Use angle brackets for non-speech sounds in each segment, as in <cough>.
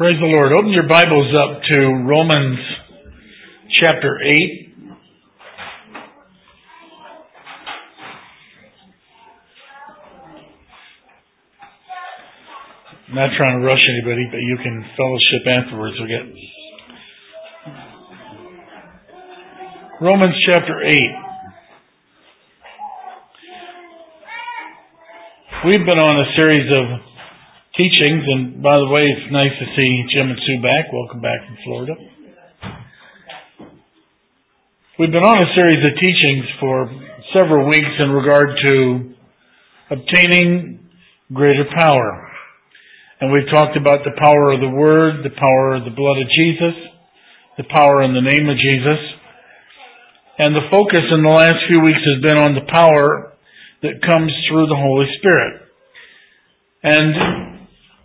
Praise the Lord. Open your Bibles up to Romans chapter 8. I'm not trying to rush anybody, but you can fellowship afterwards. We'll get Romans chapter 8. We've been on a series of teachings. And by the way, it's nice to see Jim and Sue back. Welcome back from Florida. We've been on a series of teachings for several weeks in regard to obtaining greater power. And we've talked about the power of the Word, the power of the blood of Jesus, the power in the name of Jesus. And the focus in the last few weeks has been on the power that comes through the Holy Spirit. And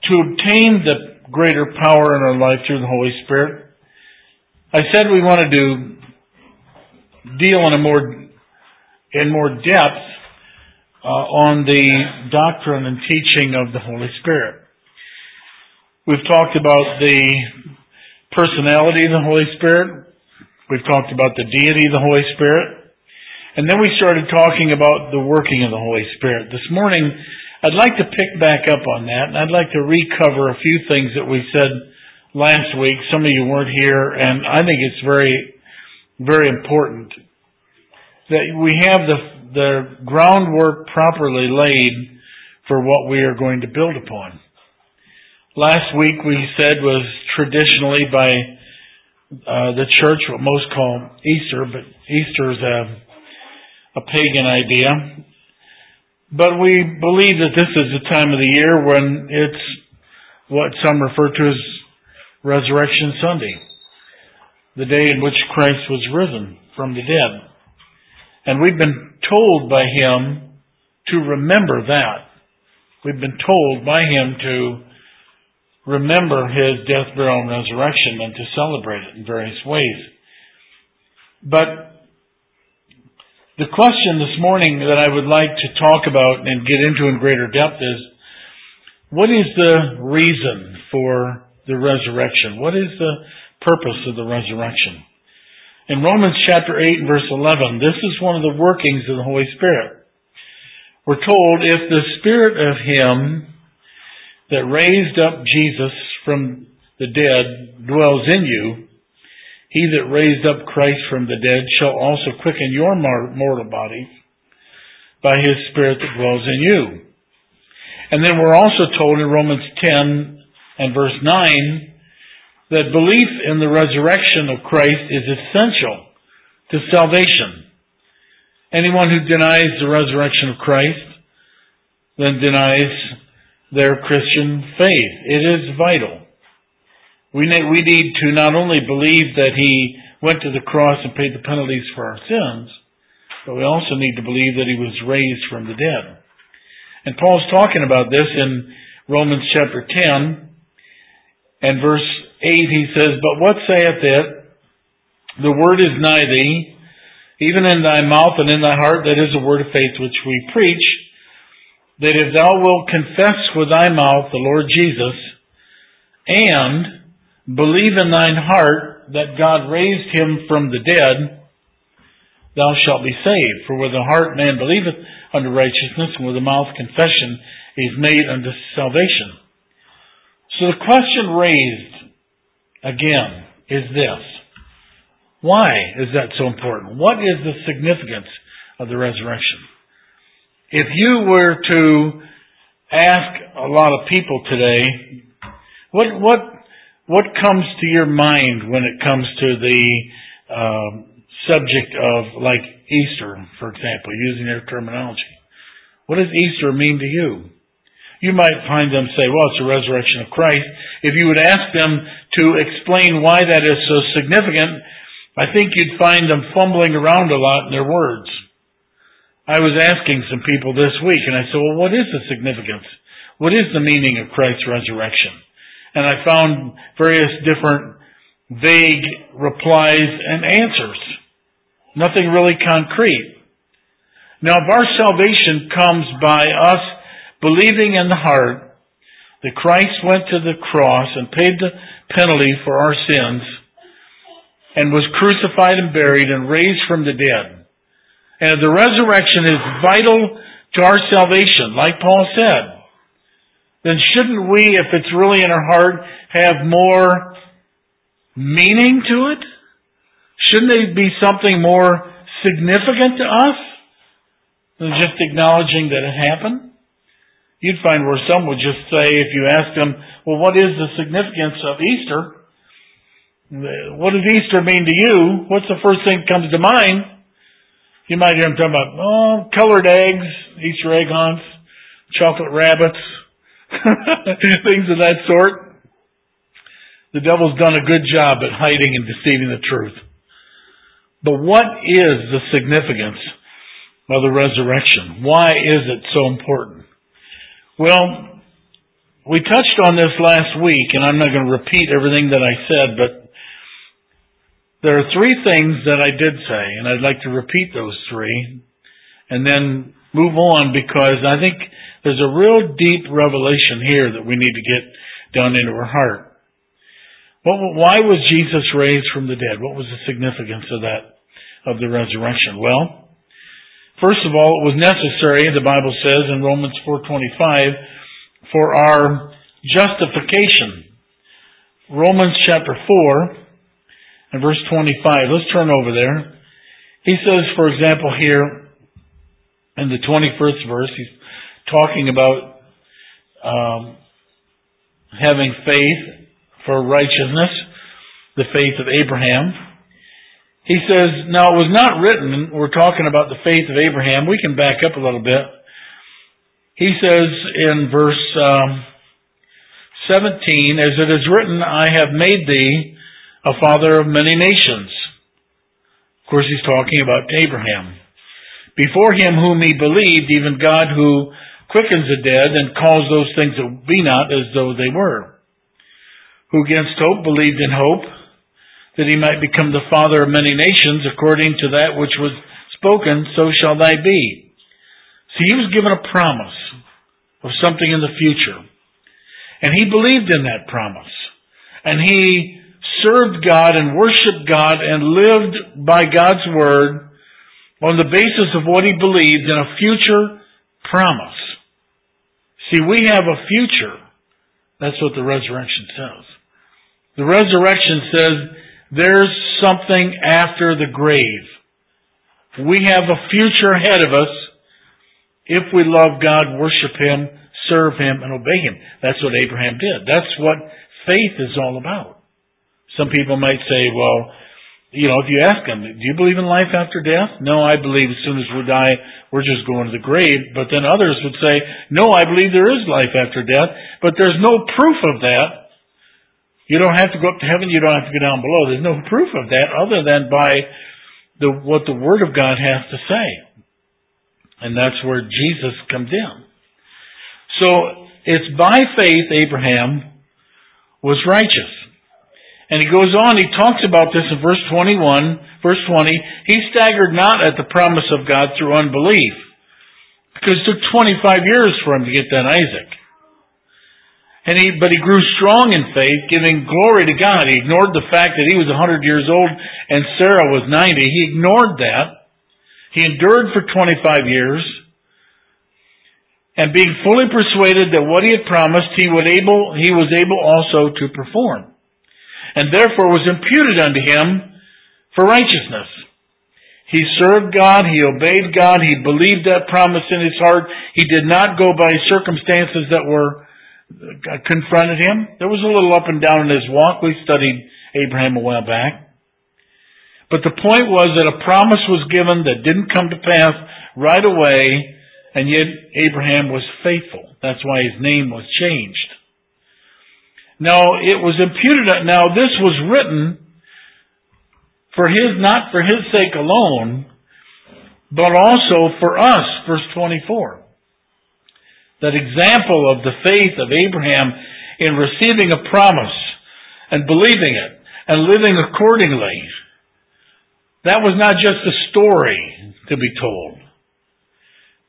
to obtain the greater power in our life through the Holy Spirit, I said we wanted to deal in a more in more depth uh, on the doctrine and teaching of the Holy Spirit. We've talked about the personality of the Holy Spirit. We've talked about the deity of the Holy Spirit. And then we started talking about the working of the Holy Spirit. This morning, I'd like to pick back up on that, and I'd like to recover a few things that we said last week. Some of you weren't here, and I think it's very, very important that we have the, the groundwork properly laid for what we are going to build upon. Last week we said was traditionally by uh, the church what most call Easter, but Easter is a, a pagan idea. But we believe that this is the time of the year when it's what some refer to as Resurrection Sunday, the day in which Christ was risen from the dead. And we've been told by Him to remember that. We've been told by Him to remember His death, burial, and resurrection and to celebrate it in various ways. But the question this morning that I would like to talk about and get into in greater depth is, what is the reason for the resurrection? What is the purpose of the resurrection? In Romans chapter 8 and verse 11, this is one of the workings of the Holy Spirit. We're told, if the Spirit of Him that raised up Jesus from the dead dwells in you, he that raised up Christ from the dead shall also quicken your mortal body by his Spirit that dwells in you. And then we're also told in Romans 10 and verse 9 that belief in the resurrection of Christ is essential to salvation. Anyone who denies the resurrection of Christ then denies their Christian faith. It is vital. We need, we need to not only believe that He went to the cross and paid the penalties for our sins, but we also need to believe that He was raised from the dead. And Paul's talking about this in Romans chapter 10 and verse 8 he says, But what saith it? The word is nigh thee, even in thy mouth and in thy heart, that is the word of faith which we preach, that if thou wilt confess with thy mouth the Lord Jesus, and Believe in thine heart that God raised him from the dead, thou shalt be saved. For with the heart man believeth unto righteousness, and with the mouth confession is made unto salvation. So the question raised again is this. Why is that so important? What is the significance of the resurrection? If you were to ask a lot of people today, what, what what comes to your mind when it comes to the uh, subject of like Easter, for example, using their terminology? What does Easter mean to you? You might find them say, well, it's the resurrection of Christ. If you would ask them to explain why that is so significant, I think you'd find them fumbling around a lot in their words. I was asking some people this week and I said, well, what is the significance? What is the meaning of Christ's resurrection? And I found various different vague replies and answers. Nothing really concrete. Now, if our salvation comes by us believing in the heart that Christ went to the cross and paid the penalty for our sins and was crucified and buried and raised from the dead. And the resurrection is vital to our salvation, like Paul said, then shouldn't we, if it's really in our heart, have more meaning to it? Shouldn't it be something more significant to us than just acknowledging that it happened? You'd find where some would just say, if you ask them, well, what is the significance of Easter? What does Easter mean to you? What's the first thing that comes to mind? You might hear them talking about, oh, colored eggs, Easter egg hunts, chocolate rabbits, <laughs> things of that sort. The devil's done a good job at hiding and deceiving the truth. But what is the significance of the resurrection? Why is it so important? Well, we touched on this last week, and I'm not going to repeat everything that I said, but there are three things that I did say, and I'd like to repeat those three, and then move on because I think there's a real deep revelation here that we need to get down into our heart. Why was Jesus raised from the dead? What was the significance of that, of the resurrection? Well, first of all, it was necessary, the Bible says in Romans 4.25, for our justification. Romans chapter 4 and verse 25. Let's turn over there. He says, for example, here in the 21st verse, he's talking about um, having faith for righteousness, the faith of Abraham. He says, now it was not written, we're talking about the faith of Abraham. We can back up a little bit. He says in verse um, 17, as it is written, I have made thee a father of many nations. Of course, he's talking about Abraham. Before him whom he believed, even God who quickens the dead and calls those things that be not as though they were. Who against hope believed in hope that he might become the father of many nations according to that which was spoken, so shall thy be. See, he was given a promise of something in the future. And he believed in that promise. And he served God and worshiped God and lived by God's word on the basis of what he believed in a future promise. See, we have a future. That's what the resurrection says. The resurrection says there's something after the grave. We have a future ahead of us if we love God, worship Him, serve Him, and obey Him. That's what Abraham did. That's what faith is all about. Some people might say, well, you know, if you ask them, do you believe in life after death? No, I believe as soon as we die, we're just going to the grave. But then others would say, no, I believe there is life after death, but there's no proof of that. You don't have to go up to heaven, you don't have to go down below. There's no proof of that other than by the, what the Word of God has to say. And that's where Jesus comes in. So, it's by faith Abraham was righteous. And he goes on, he talks about this in verse 21, verse 20. He staggered not at the promise of God through unbelief. Because it took 25 years for him to get that Isaac. And he, but he grew strong in faith, giving glory to God. He ignored the fact that he was 100 years old and Sarah was 90. He ignored that. He endured for 25 years. And being fully persuaded that what he had promised, he, would able, he was able also to perform and therefore was imputed unto him for righteousness. He served God, he obeyed God, he believed that promise in his heart. He did not go by circumstances that were confronted him. There was a little up and down in his walk. We studied Abraham a while back. But the point was that a promise was given that didn't come to pass right away, and yet Abraham was faithful. That's why his name was changed. Now, it was imputed, now this was written for his, not for his sake alone, but also for us, verse 24. That example of the faith of Abraham in receiving a promise and believing it and living accordingly. That was not just a story to be told,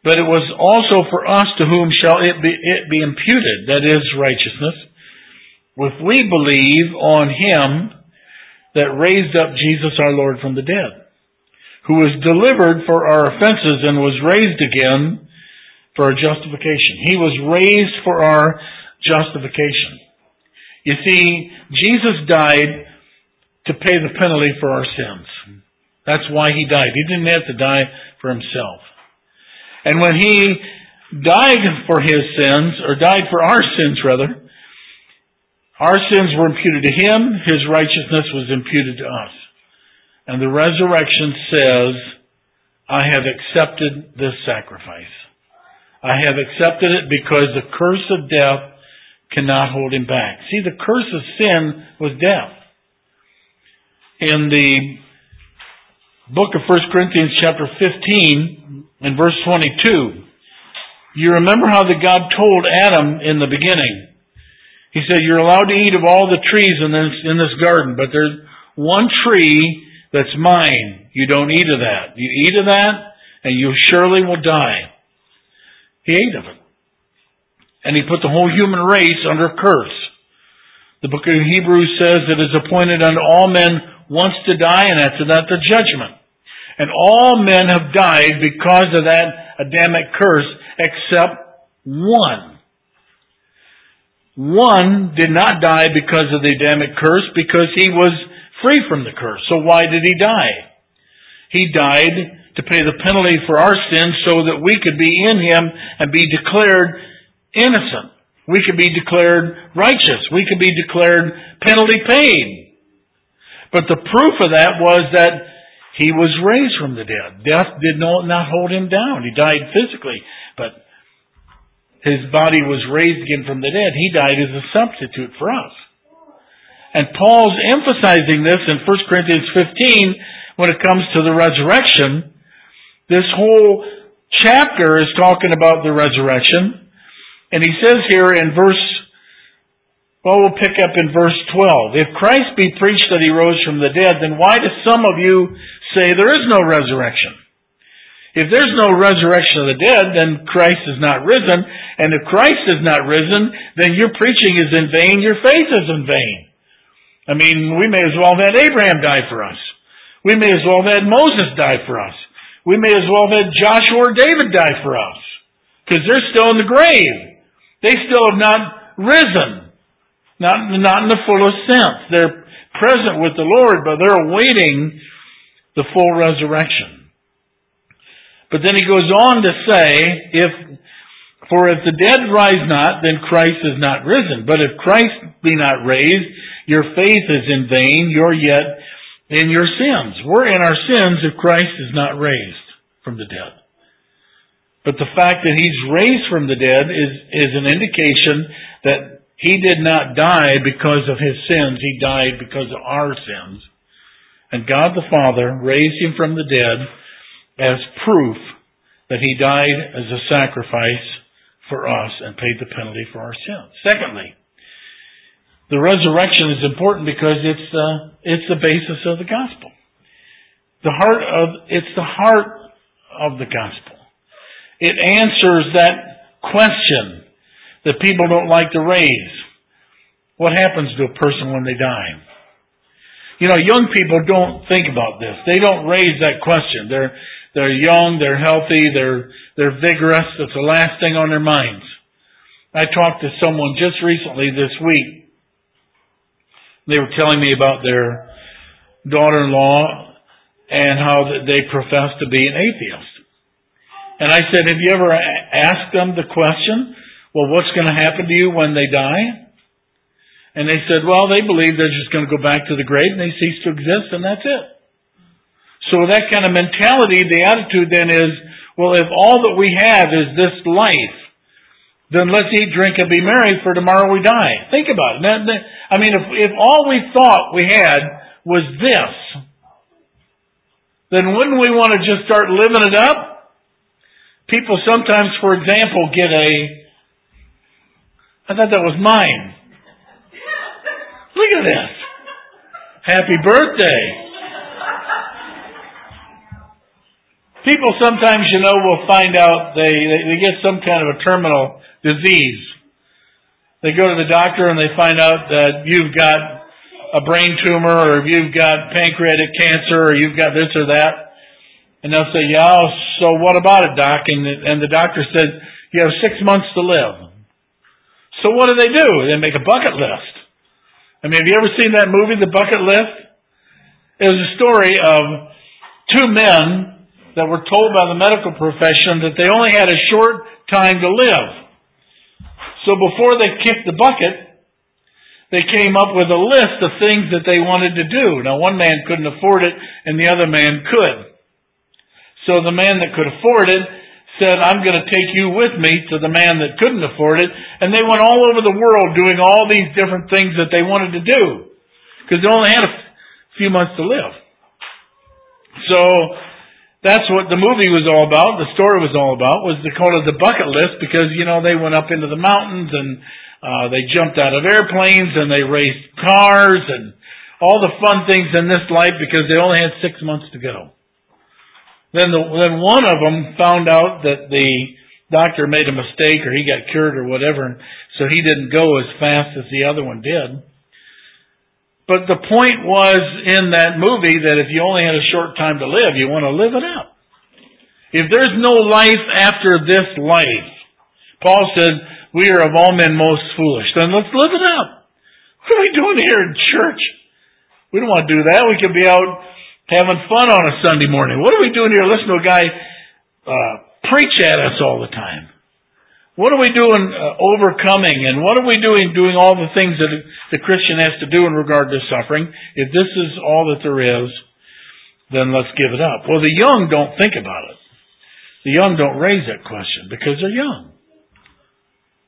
but it was also for us to whom shall it be, it be imputed, that is righteousness, if we believe on him that raised up Jesus our Lord from the dead, who was delivered for our offenses and was raised again for our justification. He was raised for our justification. You see, Jesus died to pay the penalty for our sins. That's why he died. He didn't have to die for himself. And when he died for his sins, or died for our sins rather, our sins were imputed to him, his righteousness was imputed to us. And the resurrection says, I have accepted this sacrifice. I have accepted it because the curse of death cannot hold him back. See, the curse of sin was death. In the book of 1 Corinthians chapter 15 and verse 22, you remember how the God told Adam in the beginning, he said, You're allowed to eat of all the trees in this, in this garden, but there's one tree that's mine. You don't eat of that. You eat of that, and you surely will die. He ate of it. And he put the whole human race under a curse. The book of Hebrews says it is appointed unto all men once to die, and after that the judgment. And all men have died because of that Adamic curse, except one. One did not die because of the Adamic curse because he was free from the curse. So why did he die? He died to pay the penalty for our sins so that we could be in him and be declared innocent. We could be declared righteous. We could be declared penalty paid. But the proof of that was that he was raised from the dead. Death did not hold him down. He died physically, but his body was raised again from the dead. He died as a substitute for us. And Paul's emphasizing this in 1 Corinthians 15 when it comes to the resurrection. This whole chapter is talking about the resurrection. And he says here in verse, well, we'll pick up in verse 12. If Christ be preached that he rose from the dead, then why do some of you say there is no resurrection? If there's no resurrection of the dead, then Christ is not risen. And if Christ is not risen, then your preaching is in vain, your faith is in vain. I mean, we may as well have had Abraham die for us. We may as well have had Moses die for us. We may as well have had Joshua or David die for us. Because they're still in the grave. They still have not risen. Not, not in the fullest sense. They're present with the Lord, but they're awaiting the full resurrection. But then he goes on to say, if, for if the dead rise not, then Christ is not risen. But if Christ be not raised, your faith is in vain, you're yet in your sins. We're in our sins if Christ is not raised from the dead. But the fact that he's raised from the dead is, is an indication that he did not die because of his sins. He died because of our sins. And God the Father raised him from the dead as proof that he died as a sacrifice for us and paid the penalty for our sins. Secondly, the resurrection is important because it's the, it's the basis of the gospel. The heart of, it's the heart of the gospel. It answers that question that people don't like to raise. What happens to a person when they die? You know, young people don't think about this. They don't raise that question. They're, they're young, they're healthy, they're, they're vigorous. It's the last thing on their minds. I talked to someone just recently this week. They were telling me about their daughter-in-law and how they profess to be an atheist. And I said, have you ever asked them the question, well, what's going to happen to you when they die? And they said, well, they believe they're just going to go back to the grave and they cease to exist and that's it. So that kind of mentality, the attitude then is, well, if all that we have is this life, then let's eat, drink, and be merry, for tomorrow we die. Think about it. I mean, if, if all we thought we had was this, then wouldn't we want to just start living it up? People sometimes, for example, get a, I thought that was mine. Look at this. Happy birthday. People sometimes, you know, will find out they, they, they get some kind of a terminal disease. They go to the doctor and they find out that you've got a brain tumor or you've got pancreatic cancer or you've got this or that. And they'll say, yeah, so what about it, doc? And the, and the doctor said, you have six months to live. So what do they do? They make a bucket list. I mean, have you ever seen that movie, The Bucket List? It was a story of two men that were told by the medical profession that they only had a short time to live. So before they kicked the bucket, they came up with a list of things that they wanted to do. Now one man couldn't afford it and the other man could. So the man that could afford it said, I'm going to take you with me to the man that couldn't afford it. And they went all over the world doing all these different things that they wanted to do. Because they only had a few months to live. So that's what the movie was all about, the story was all about, was the call of the bucket list because, you know, they went up into the mountains and uh, they jumped out of airplanes and they raced cars and all the fun things in this life because they only had six months to go. Then, the, then one of them found out that the doctor made a mistake or he got cured or whatever, so he didn't go as fast as the other one did. But the point was in that movie that if you only had a short time to live, you want to live it up. If there's no life after this life, Paul said, we are of all men most foolish. Then let's live it up. What are we doing here in church? We don't want to do that. We could be out having fun on a Sunday morning. What are we doing here? Listen to a guy uh, preach at us all the time. What are we doing uh, overcoming and what are we doing doing all the things that the Christian has to do in regard to suffering? If this is all that there is, then let's give it up. Well, the young don't think about it. The young don't raise that question because they're young.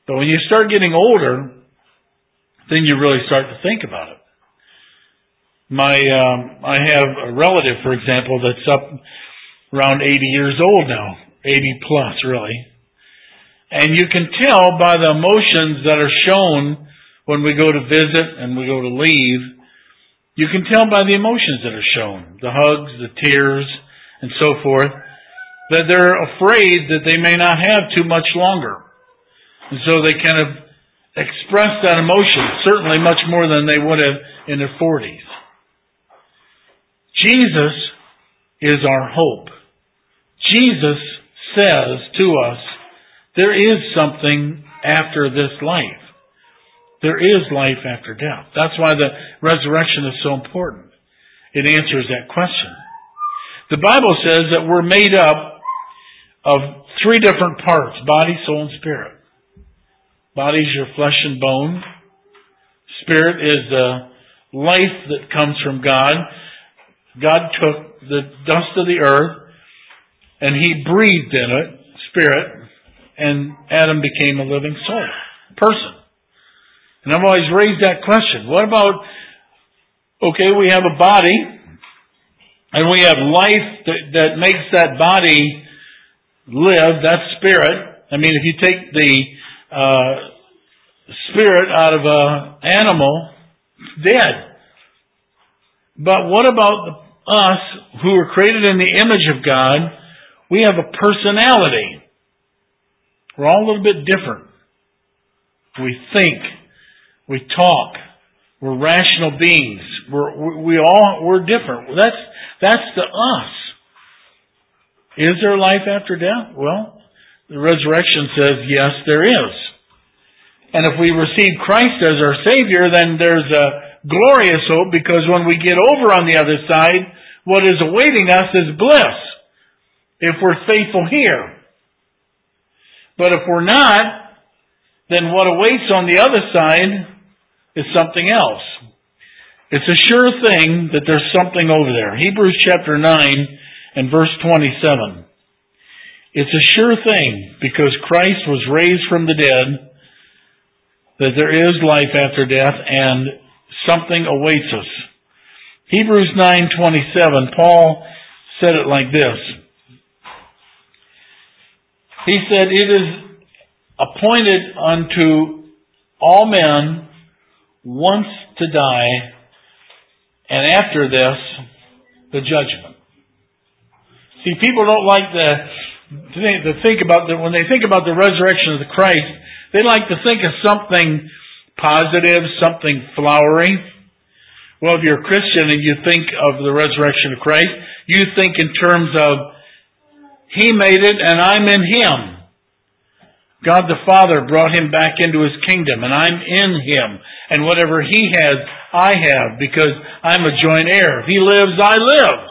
But when you start getting older, then you really start to think about it. My, um, I have a relative, for example, that's up around 80 years old now, 80 plus, really and you can tell by the emotions that are shown when we go to visit and we go to leave. You can tell by the emotions that are shown, the hugs, the tears, and so forth, that they're afraid that they may not have too much longer. And so they kind of express that emotion, certainly much more than they would have in their 40s. Jesus is our hope. Jesus says to us, there is something after this life. There is life after death. That's why the resurrection is so important. It answers that question. The Bible says that we're made up of three different parts, body, soul, and spirit. Body is your flesh and bone. Spirit is the life that comes from God. God took the dust of the earth and He breathed in it, spirit, and Adam became a living soul, person. And I've always raised that question. What about, okay, we have a body, and we have life that, that makes that body live, that spirit. I mean, if you take the uh, spirit out of an animal, dead. But what about us who are created in the image of God? We have a personality. We're all a little bit different. We think. We talk. We're rational beings. We're, we all, we're different. That's, that's the us. Is there life after death? Well, the resurrection says yes, there is. And if we receive Christ as our Savior, then there's a glorious hope because when we get over on the other side, what is awaiting us is bliss. If we're faithful here. But if we're not, then what awaits on the other side is something else. It's a sure thing that there's something over there. Hebrews chapter 9 and verse 27. It's a sure thing because Christ was raised from the dead that there is life after death and something awaits us. Hebrews 9:27 Paul said it like this he said, It is appointed unto all men once to die, and after this, the judgment. See, people don't like to, to think about the, when they think about the resurrection of the Christ, they like to think of something positive, something flowery. Well, if you're a Christian and you think of the resurrection of Christ, you think in terms of He made it and I'm in Him. God the Father brought Him back into His kingdom and I'm in Him. And whatever He has, I have because I'm a joint heir. If He lives, I live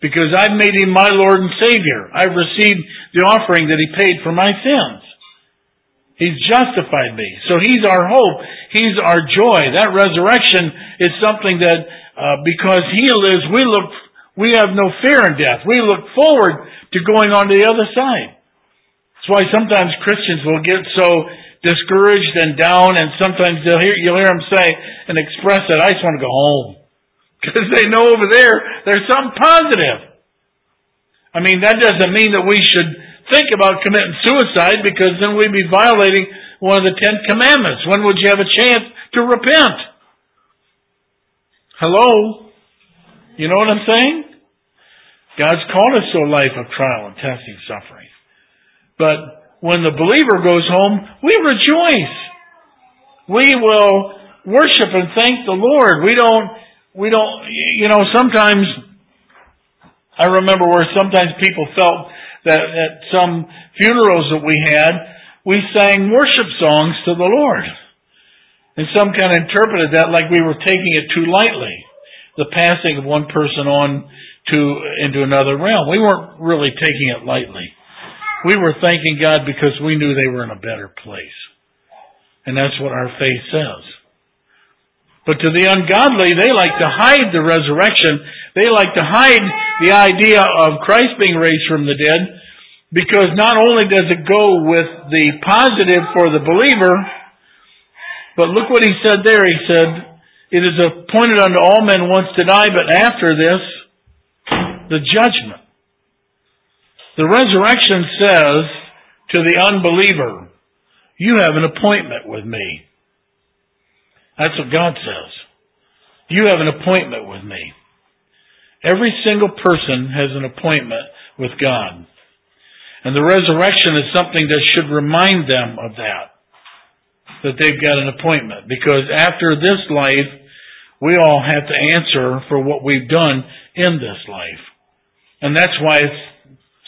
because I've made him my Lord and Savior. I've received the offering that he paid for my sins. He's justified me. So he's our hope. He's our joy. That resurrection is something that, uh, because he lives, we look, we have no fear in death. We look forward to going on to the other side. That's why sometimes Christians will get so discouraged and down, and sometimes they'll hear, you'll hear them say and express that, I just want to go home. <laughs> Because they know over there there's something positive. I mean, that doesn't mean that we should think about committing suicide because then we'd be violating one of the Ten Commandments. When would you have a chance to repent? Hello? You know what I'm saying? God's called us to a life of trial and testing suffering. But when the believer goes home, we rejoice. We will worship and thank the Lord. We don't we don't, you know, sometimes I remember where sometimes people felt that at some funerals that we had, we sang worship songs to the Lord. And some kind of interpreted that like we were taking it too lightly. The passing of one person on to, into another realm. We weren't really taking it lightly. We were thanking God because we knew they were in a better place. And that's what our faith says. But to the ungodly, they like to hide the resurrection. They like to hide the idea of Christ being raised from the dead because not only does it go with the positive for the believer, but look what he said there. He said, It is appointed unto all men once to die, but after this, the judgment. The resurrection says to the unbeliever, You have an appointment with me. That's what God says. You have an appointment with me. Every single person has an appointment with God. And the resurrection is something that should remind them of that. That they've got an appointment. Because after this life, we all have to answer for what we've done in this life. And that's why it's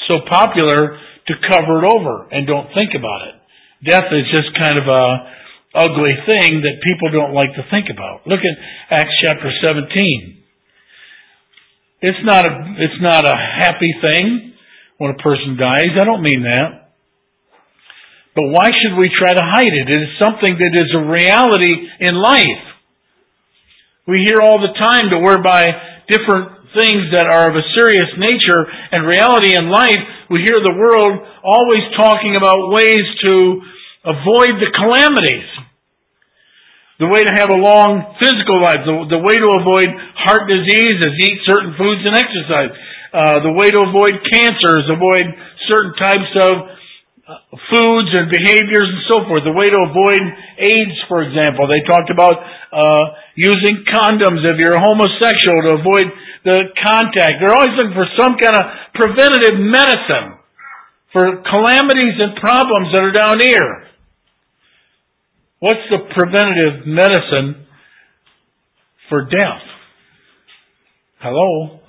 so popular to cover it over and don't think about it. Death is just kind of a, ugly thing that people don't like to think about. Look at Acts chapter 17. It's not a, it's not a happy thing when a person dies. I don't mean that. But why should we try to hide it? It is something that is a reality in life. We hear all the time to whereby different things that are of a serious nature and reality in life, we hear the world always talking about ways to avoid the calamities. The way to have a long physical life, the, the way to avoid heart disease is eat certain foods and exercise. Uh, the way to avoid cancer is avoid certain types of uh, foods and behaviors and so forth. The way to avoid AIDS, for example, they talked about uh, using condoms if you're homosexual to avoid the contact. They're always looking for some kind of preventative medicine for calamities and problems that are down here. What's the preventative medicine for death? Hello?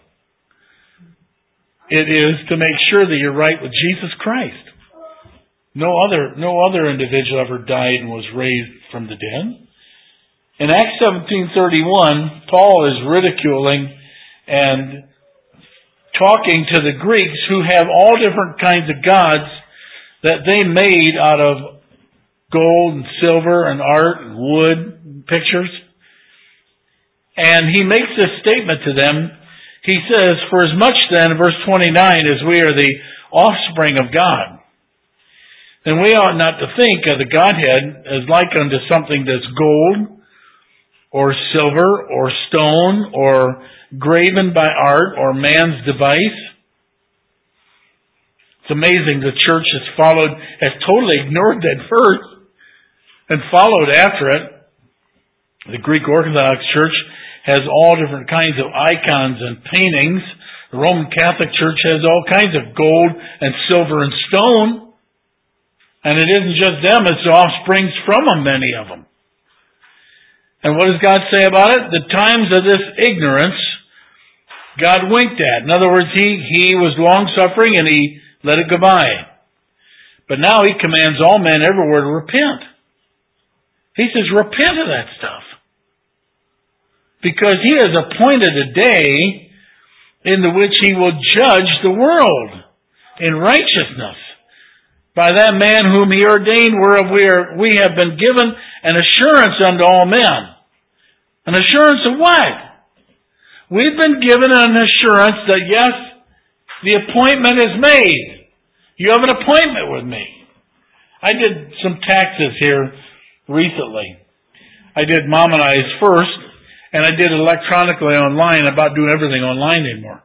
It is to make sure that you're right with Jesus Christ. No other, no other individual ever died and was raised from the dead. In Acts 17:31, Paul is ridiculing and talking to the Greeks who have all different kinds of gods that they made out of gold and silver and art and wood and pictures. And he makes this statement to them. He says, For as much then, verse 29, as we are the offspring of God, then we ought not to think of the Godhead as like unto something that's gold, or silver, or stone, or graven by art, or man's device. It's amazing the church has followed, has totally ignored that verse and followed after it. The Greek Orthodox Church has all different kinds of icons and paintings The Roman Catholic Church has all kinds of gold and silver and stone. And it isn't just them, it's the offsprings from them, many of them. And what does God say about it? The times of this ignorance God winked at. In other words, He, he was long suffering and He let it go by. But now He commands all men everywhere to repent. He says, repent of that stuff. Because He has appointed a day in the which He will judge the world in righteousness by that man whom he ordained, whereof we are, we have been given an assurance unto all men. An assurance of what? We've been given an assurance that yes, the appointment is made. You have an appointment with me. I did some taxes here recently. I did mom and I's first, and I did electronically online about doing everything online anymore.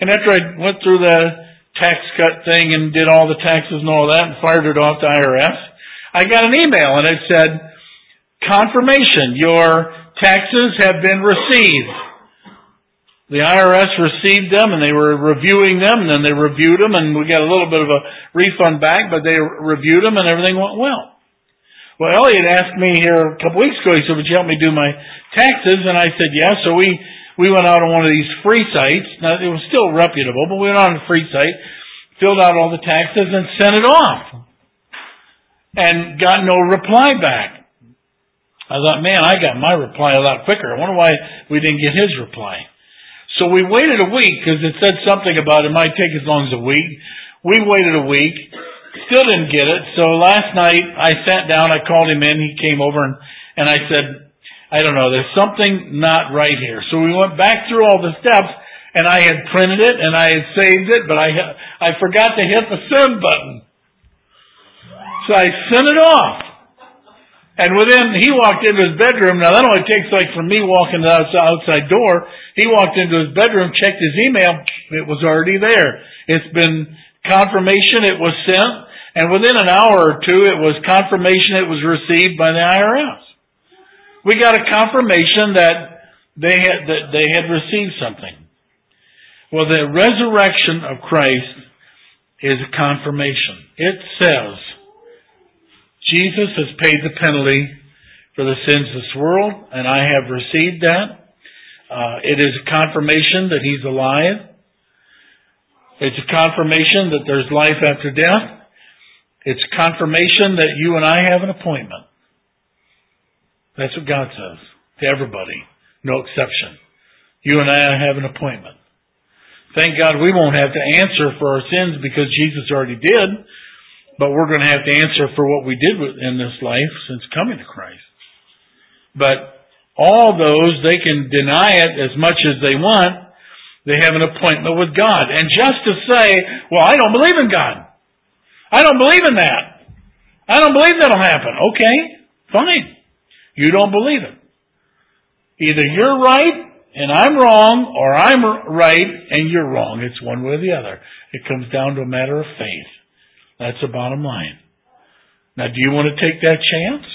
And after I went through the tax cut thing and did all the taxes and all that and fired it off to IRS, I got an email and it said, confirmation, your taxes have been received. The IRS received them and they were reviewing them and then they reviewed them and we got a little bit of a refund back, but they reviewed them and everything went well. Well, Elliot asked me here a couple weeks ago, he said, would you help me do my taxes? And I said, yes. So we we went out on one of these free sites. Now, it was still reputable, but we went on a free site, filled out all the taxes, and sent it off. And got no reply back. I thought, man, I got my reply a lot quicker. I wonder why we didn't get his reply. So we waited a week because it said something about it might take as long as a week. We waited a week, still didn't get it. So last night I sat down, I called him in, he came over and, and I said, I don't know, there's something not right here. So we went back through all the steps and I had printed it and I had saved it, but I, I forgot to hit the send button. So I sent it off. And within, he walked into his bedroom. Now that only takes like from me walking to the outside door. He walked into his bedroom, checked his email. It was already there. It's been confirmation. It was sent. And within an hour or two, it was confirmation it was received by the IRS we got a confirmation that they had, that they had received something. Well, the resurrection of Christ is a confirmation. It says, Jesus has paid the penalty for the sins of this world, and I have received that. Uh, it is a confirmation that He's alive. It's a confirmation that there's life after death. It's confirmation that you and I have an appointment. That's what God says to everybody, no exception. You and I have an appointment. Thank God we won't have to answer for our sins because Jesus already did, but we're going to have to answer for what we did in this life since coming to Christ. But all those, they can deny it as much as they want. They have an appointment with God. And just to say, well, I don't believe in God. I don't believe in that. I don't believe that'll happen. Okay, fine. You don't believe it. Either you're right and I'm wrong, or I'm right and you're wrong. It's one way or the other. It comes down to a matter of faith. That's the bottom line. Now, do you want to take that chance?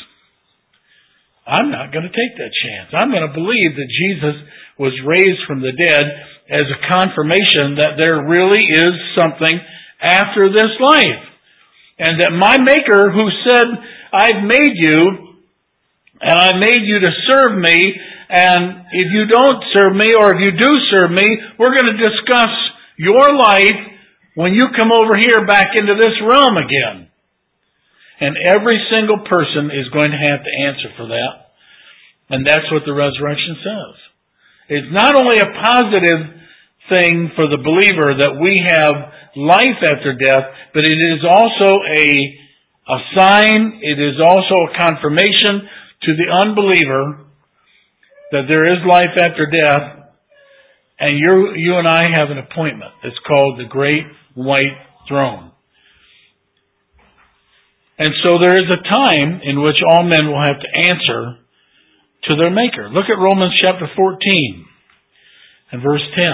I'm not going to take that chance. I'm going to believe that Jesus was raised from the dead as a confirmation that there really is something after this life. And that my Maker who said, I've made you and I made you to serve me, and if you don't serve me, or if you do serve me, we're going to discuss your life when you come over here back into this realm again. And every single person is going to have to answer for that. And that's what the resurrection says. It's not only a positive thing for the believer that we have life after death, but it is also a, a sign, it is also a confirmation to the unbeliever that there is life after death, and you you and I have an appointment. It's called the Great White Throne. And so there is a time in which all men will have to answer to their Maker. Look at Romans chapter 14 and verse 10.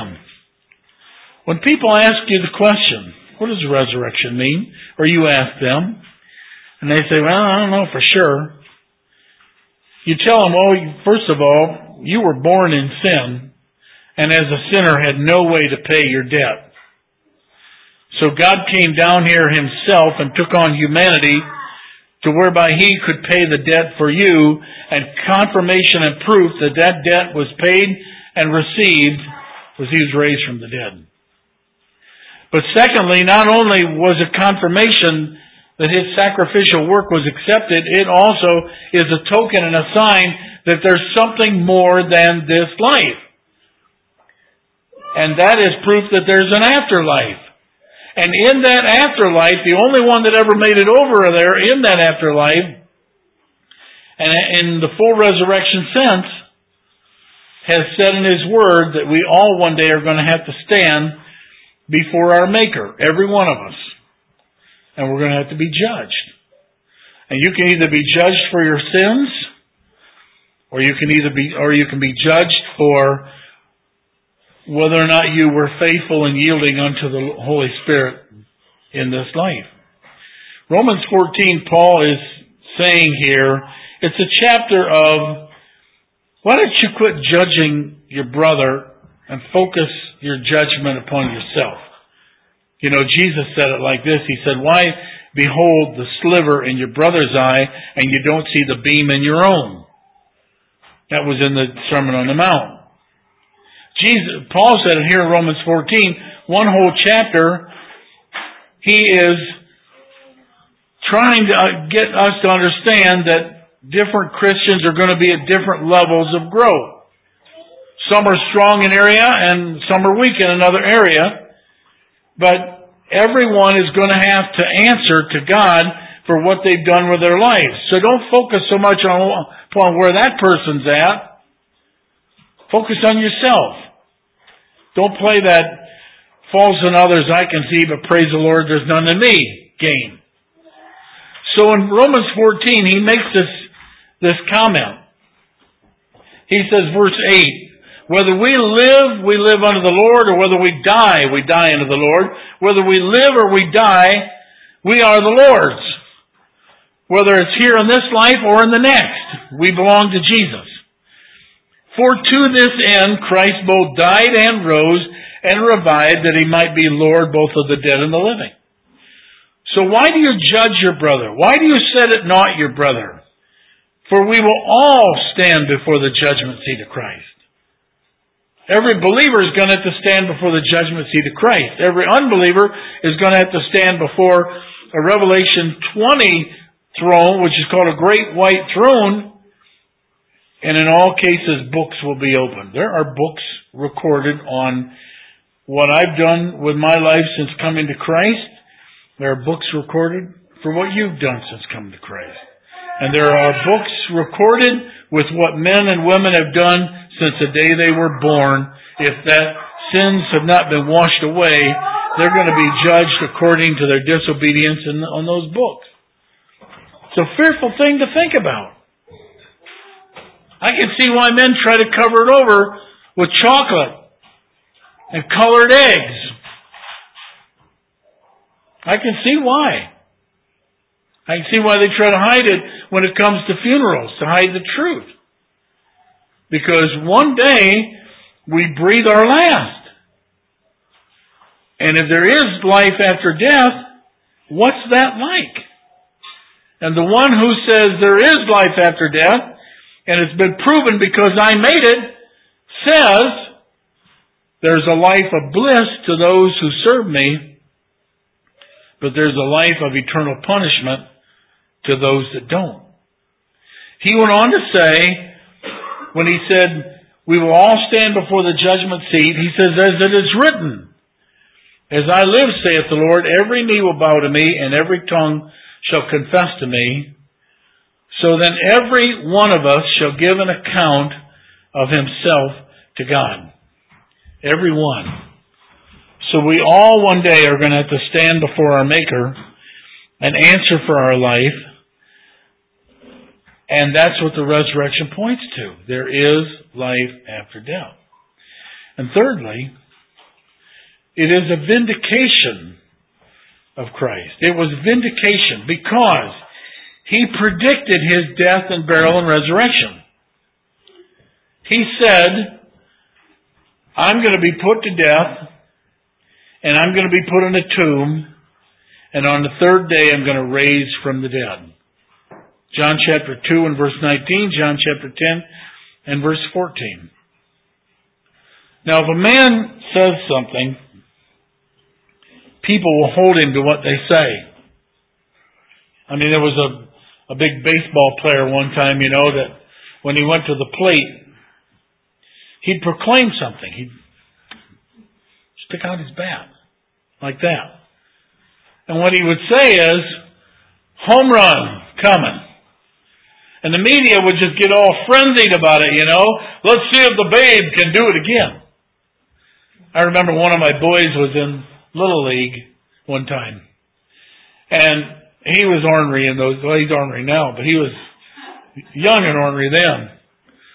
When people ask you the question, what does resurrection mean? Or you ask them, and they say, well, I don't know for sure. You tell them, well, first of all, you were born in sin, and as a sinner had no way to pay your debt. So God came down here himself and took on humanity to whereby he could pay the debt for you and confirmation and proof that that debt was paid and received was he was raised from the dead. But secondly, not only was it confirmation that his sacrificial work was accepted, it also is a token and a sign that there's something more than this life. And that is proof that there's an afterlife. And in that afterlife, the only one that ever made it over there in that afterlife, and in the full resurrection sense, has said in His Word that we all one day are going to have to stand before our Maker, every one of us. And we're going to have to be judged. And you can either be judged for your sins, or you can either be, or you can be judged for whether or not you were faithful and yielding unto the Holy Spirit in this life. Romans 14, Paul is saying here, it's a chapter of, why don't you quit judging your brother and focus your judgment upon yourself? You know, Jesus said it like this. He said, why behold the sliver in your brother's eye and you don't see the beam in your own? That was in the Sermon on the Mount. Jesus, Paul said it here in Romans 14, one whole chapter, he is trying to uh, get us to understand that different Christians are going to be at different levels of growth. Some are strong in area and some are weak in another area. But everyone is going to have to answer to God for what they've done with their lives. So don't focus so much on, where that person's at. Focus on yourself. Don't play that false in others I can see, but praise the Lord, there's none in me game. So in Romans 14, he makes this, this comment. He says, verse 8, whether we live, we live unto the Lord, or whether we die, we die unto the Lord. Whether we live or we die, we are the Lord's. Whether it's here in this life or in the next, we belong to Jesus. For to this end Christ both died and rose and revived that he might be Lord both of the dead and the living. So why do you judge your brother? Why do you set it not your brother? For we will all stand before the judgment seat of Christ. Every believer is going to have to stand before the judgment seat of Christ. Every unbeliever is going to have to stand before a Revelation 20 throne, which is called a great white throne, and in all cases, books will be opened. There are books recorded on what I've done with my life since coming to Christ. There are books recorded for what you've done since coming to Christ. And there are books recorded with what men and women have done since the day they were born. If that sins have not been washed away, they're going to be judged according to their disobedience in, on those books. It's a fearful thing to think about. I can see why men try to cover it over with chocolate and colored eggs. I can see why. I can see why they try to hide it when it comes to funerals, to hide the truth. Because one day we breathe our last. And if there is life after death, what's that like? And the one who says there is life after death and it's been proven because I made it, says there's a life of bliss to those who serve me, but there's a life of eternal punishment to those that don't. He went on to say, when he said, we will all stand before the judgment seat, he says, as it is written, as I live, saith the Lord, every knee will bow to me, and every tongue shall confess to me. So then every one of us shall give an account of himself to God. Every one. So we all one day are going to have to stand before our Maker and answer for our life. And that's what the resurrection points to. There is life after death. And thirdly, it is a vindication of Christ. It was vindication because he predicted his death and burial and resurrection. He said, I'm going to be put to death, and I'm going to be put in a tomb, and on the third day I'm going to raise from the dead. John chapter 2 and verse 19, John chapter 10 and verse 14. Now if a man says something, people will hold him to what they say. I mean, there was a, a big baseball player one time, you know, that when he went to the plate, he'd proclaim something. He'd stick out his bat like that. And what he would say is, home run coming. And the media would just get all frenzied about it, you know. Let's see if the babe can do it again. I remember one of my boys was in Little League one time. And he was ornery in those, well, he's ornery now, but he was young and ornery then.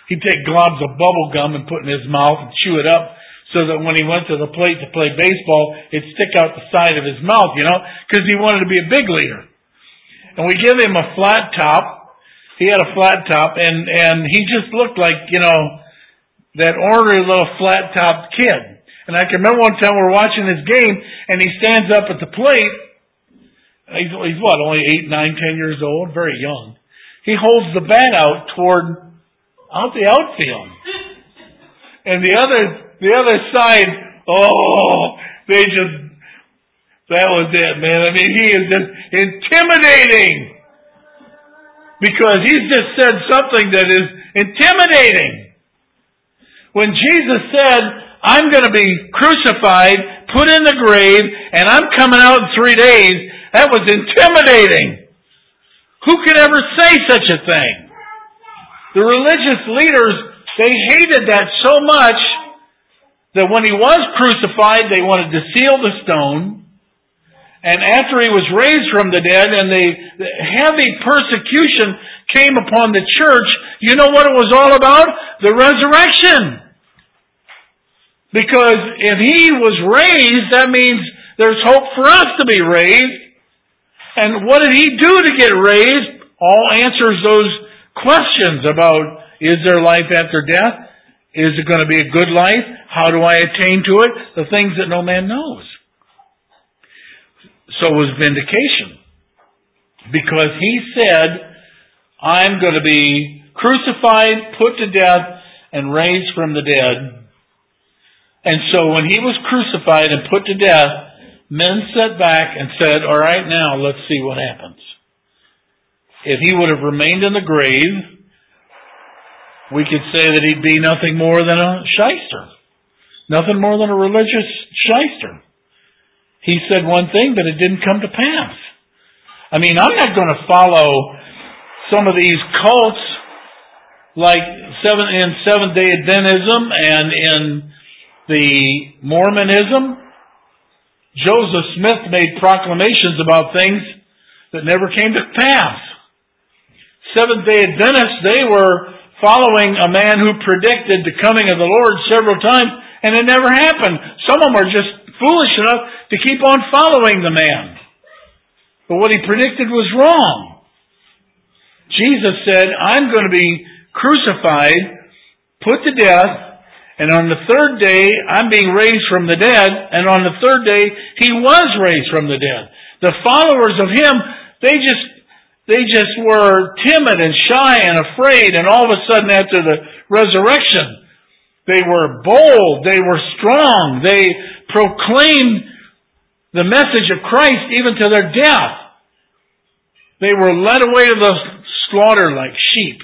He'd take globs of bubble gum and put in his mouth and chew it up so that when he went to the plate to play baseball, it'd stick out the side of his mouth, you know, because he wanted to be a big leaguer. And we give him a flat top he had a flat top, and and he just looked like you know that ornery little flat topped kid. And I can remember one time we we're watching this game, and he stands up at the plate. He's, he's what, only eight, nine, ten years old, very young. He holds the bat out toward out the outfield, and the other the other side. Oh, they just that was it, man. I mean, he is just intimidating because he's just said something that is intimidating. When Jesus said, I'm going to be crucified, put in the grave, and I'm coming out in three days, that was intimidating. Who could ever say such a thing? The religious leaders, they hated that so much that when he was crucified, they wanted to seal the stone. And after he was raised from the dead and the, heavy persecution came upon the church, you know what it was all about? The resurrection. Because if he was raised, that means there's hope for us to be raised. And what did he do to get raised? All answers those questions about is there life after death? Is it going to be a good life? How do I attain to it? The things that no man knows so was vindication. Because he said, I'm going to be crucified, put to death, and raised from the dead. And so when he was crucified and put to death, men sat back and said, All right, now let's see what happens. If he would have remained in the grave, we could say that he'd be nothing more than a shyster. Nothing more than a religious shyster. He said one thing, but it didn't come to pass. I mean, I'm not going to follow some of these cults like seven, in Seventh day Adventism and in the Mormonism. Joseph Smith made proclamations about things that never came to pass. Seventh day Adventists, they were following a man who predicted the coming of the Lord several times, and it never happened. Some of them are just foolish enough to keep on following the man. But what he predicted was wrong. Jesus said, I'm going to be crucified, put to death, and on the third day, I'm being raised from the dead, and on the third day, he was raised from the dead. The followers of him, they just, they just were timid and shy and afraid, and all of a sudden after the resurrection, they were bold, they were strong, they proclaimed the message of Christ even to their death. They were led away to the slaughter like sheep.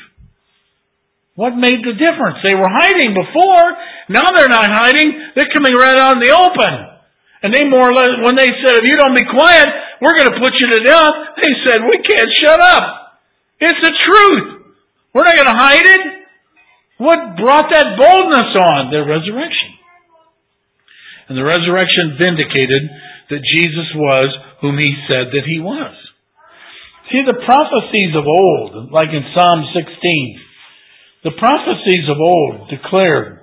What made the difference? They were hiding before. Now they're not hiding. They're coming right out in the open. And they more or less, when they said, if you don't be quiet, we're going to put you to death, they said, we can't shut up. It's the truth. We're not going to hide it. What brought that boldness on? Their resurrection. And the resurrection vindicated that Jesus was whom he said that he was. See, the prophecies of old, like in Psalm 16, the prophecies of old declared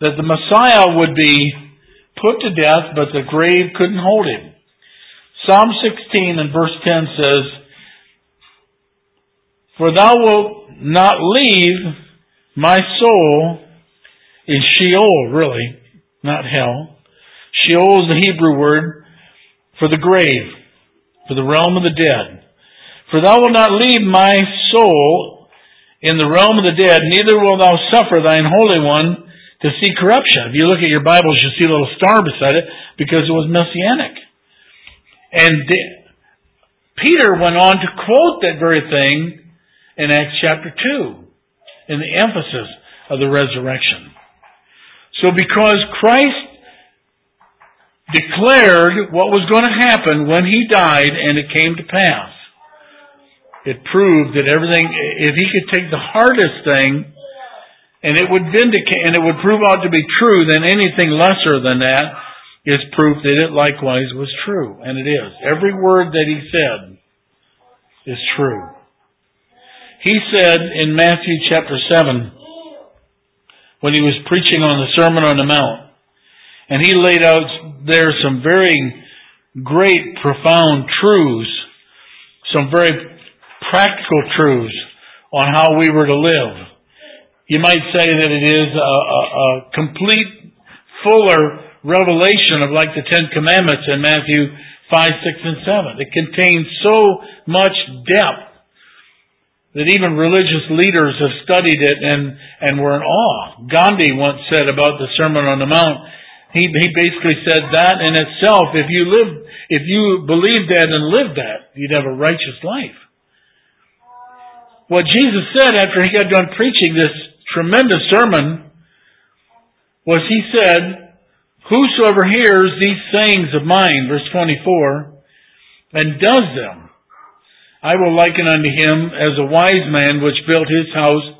that the Messiah would be put to death, but the grave couldn't hold him. Psalm 16 and verse 10 says, For thou wilt not leave my soul in Sheol, really, not hell. Sheol is the Hebrew word for the grave, for the realm of the dead. For thou wilt not leave my soul in the realm of the dead, neither will thou suffer thine Holy One to see corruption. If you look at your Bibles, you'll see a little star beside it because it was messianic. And Peter went on to quote that very thing in Acts chapter 2 in the emphasis of the resurrection. So because Christ declared what was going to happen when he died and it came to pass, it proved that everything, if he could take the hardest thing and it would vindicate, and it would prove out to be true, then anything lesser than that is proof that it likewise was true. And it is. Every word that he said is true. He said in Matthew chapter 7, when he was preaching on the Sermon on the Mount, and he laid out there some very great, profound truths, some very practical truths on how we were to live. You might say that it is a, a, a complete, fuller revelation of like the Ten Commandments in Matthew 5, 6, and 7. It contains so much depth that even religious leaders have studied it and, and were in awe. Gandhi once said about the Sermon on the Mount, he, he basically said that in itself, if you live, if you believe that and live that, you'd have a righteous life. What Jesus said after he got done preaching this tremendous sermon was he said, Whosoever hears these sayings of mine, verse 24, and does them, I will liken unto him as a wise man which built his house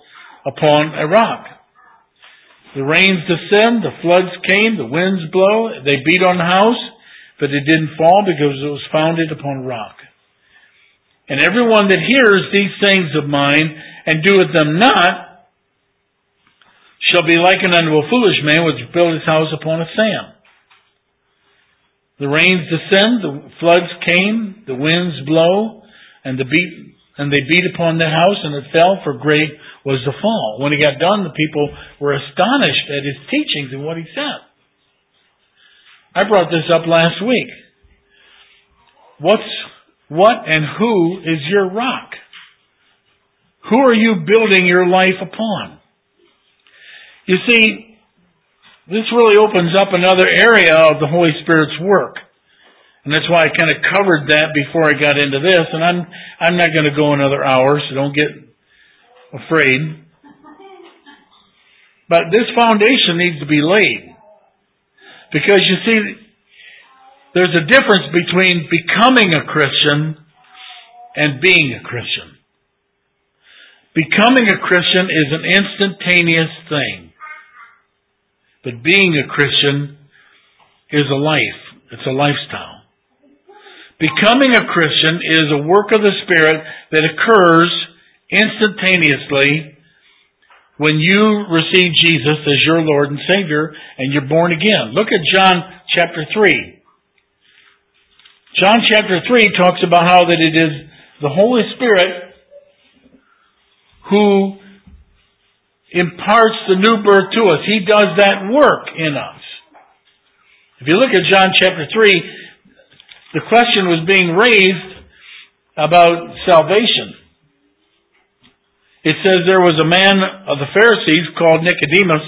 upon a rock. The rains descend, the floods came, the winds blow, they beat on the house, but it didn't fall because it was founded upon rock. And everyone that hears these things of mine and doeth them not shall be likened unto a foolish man which built his house upon a sand. The rains descend, the floods came, the winds blow, and the beat and they beat upon the house and it fell for great was the fall. When he got done, the people were astonished at his teachings and what he said. I brought this up last week. What's, what and who is your rock? Who are you building your life upon? You see, this really opens up another area of the Holy Spirit's work. And that's why I kind of covered that before I got into this. And I'm, I'm not going to go another hour, so don't get afraid. But this foundation needs to be laid. Because you see, there's a difference between becoming a Christian and being a Christian. Becoming a Christian is an instantaneous thing. But being a Christian is a life. It's a lifestyle. Becoming a Christian is a work of the Spirit that occurs instantaneously when you receive Jesus as your Lord and Savior and you're born again. Look at John chapter 3. John chapter 3 talks about how that it is the Holy Spirit who imparts the new birth to us. He does that work in us. If you look at John chapter 3, the question was being raised about salvation. It says there was a man of the Pharisees called Nicodemus,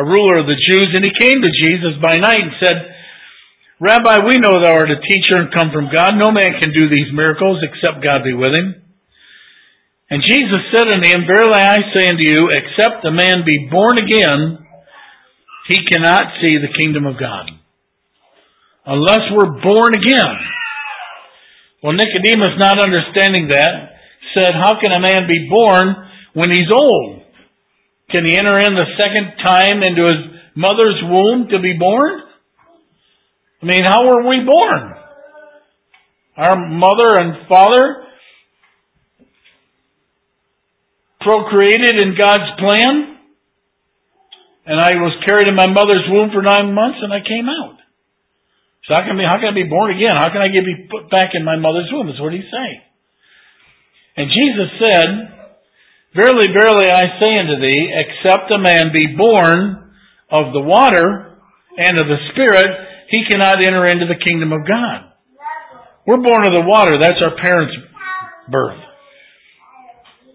a ruler of the Jews, and he came to Jesus by night and said, Rabbi, we know thou art a teacher and come from God. No man can do these miracles except God be with him. And Jesus said unto him, Verily I say unto you, except a man be born again, he cannot see the kingdom of God unless we're born again. Well, Nicodemus, not understanding that, said, How can a man be born when he's old? Can he enter in the second time into his mother's womb to be born? I mean, how were we born? Our mother and father procreated in God's plan, and I was carried in my mother's womb for nine months and I came out. So how can, I be, how can I be born again? How can I get be put back in my mother's womb? That's what he's saying. And Jesus said, Verily, verily, I say unto thee, except a man be born of the water and of the Spirit, he cannot enter into the kingdom of God. We're born of the water. That's our parents' birth.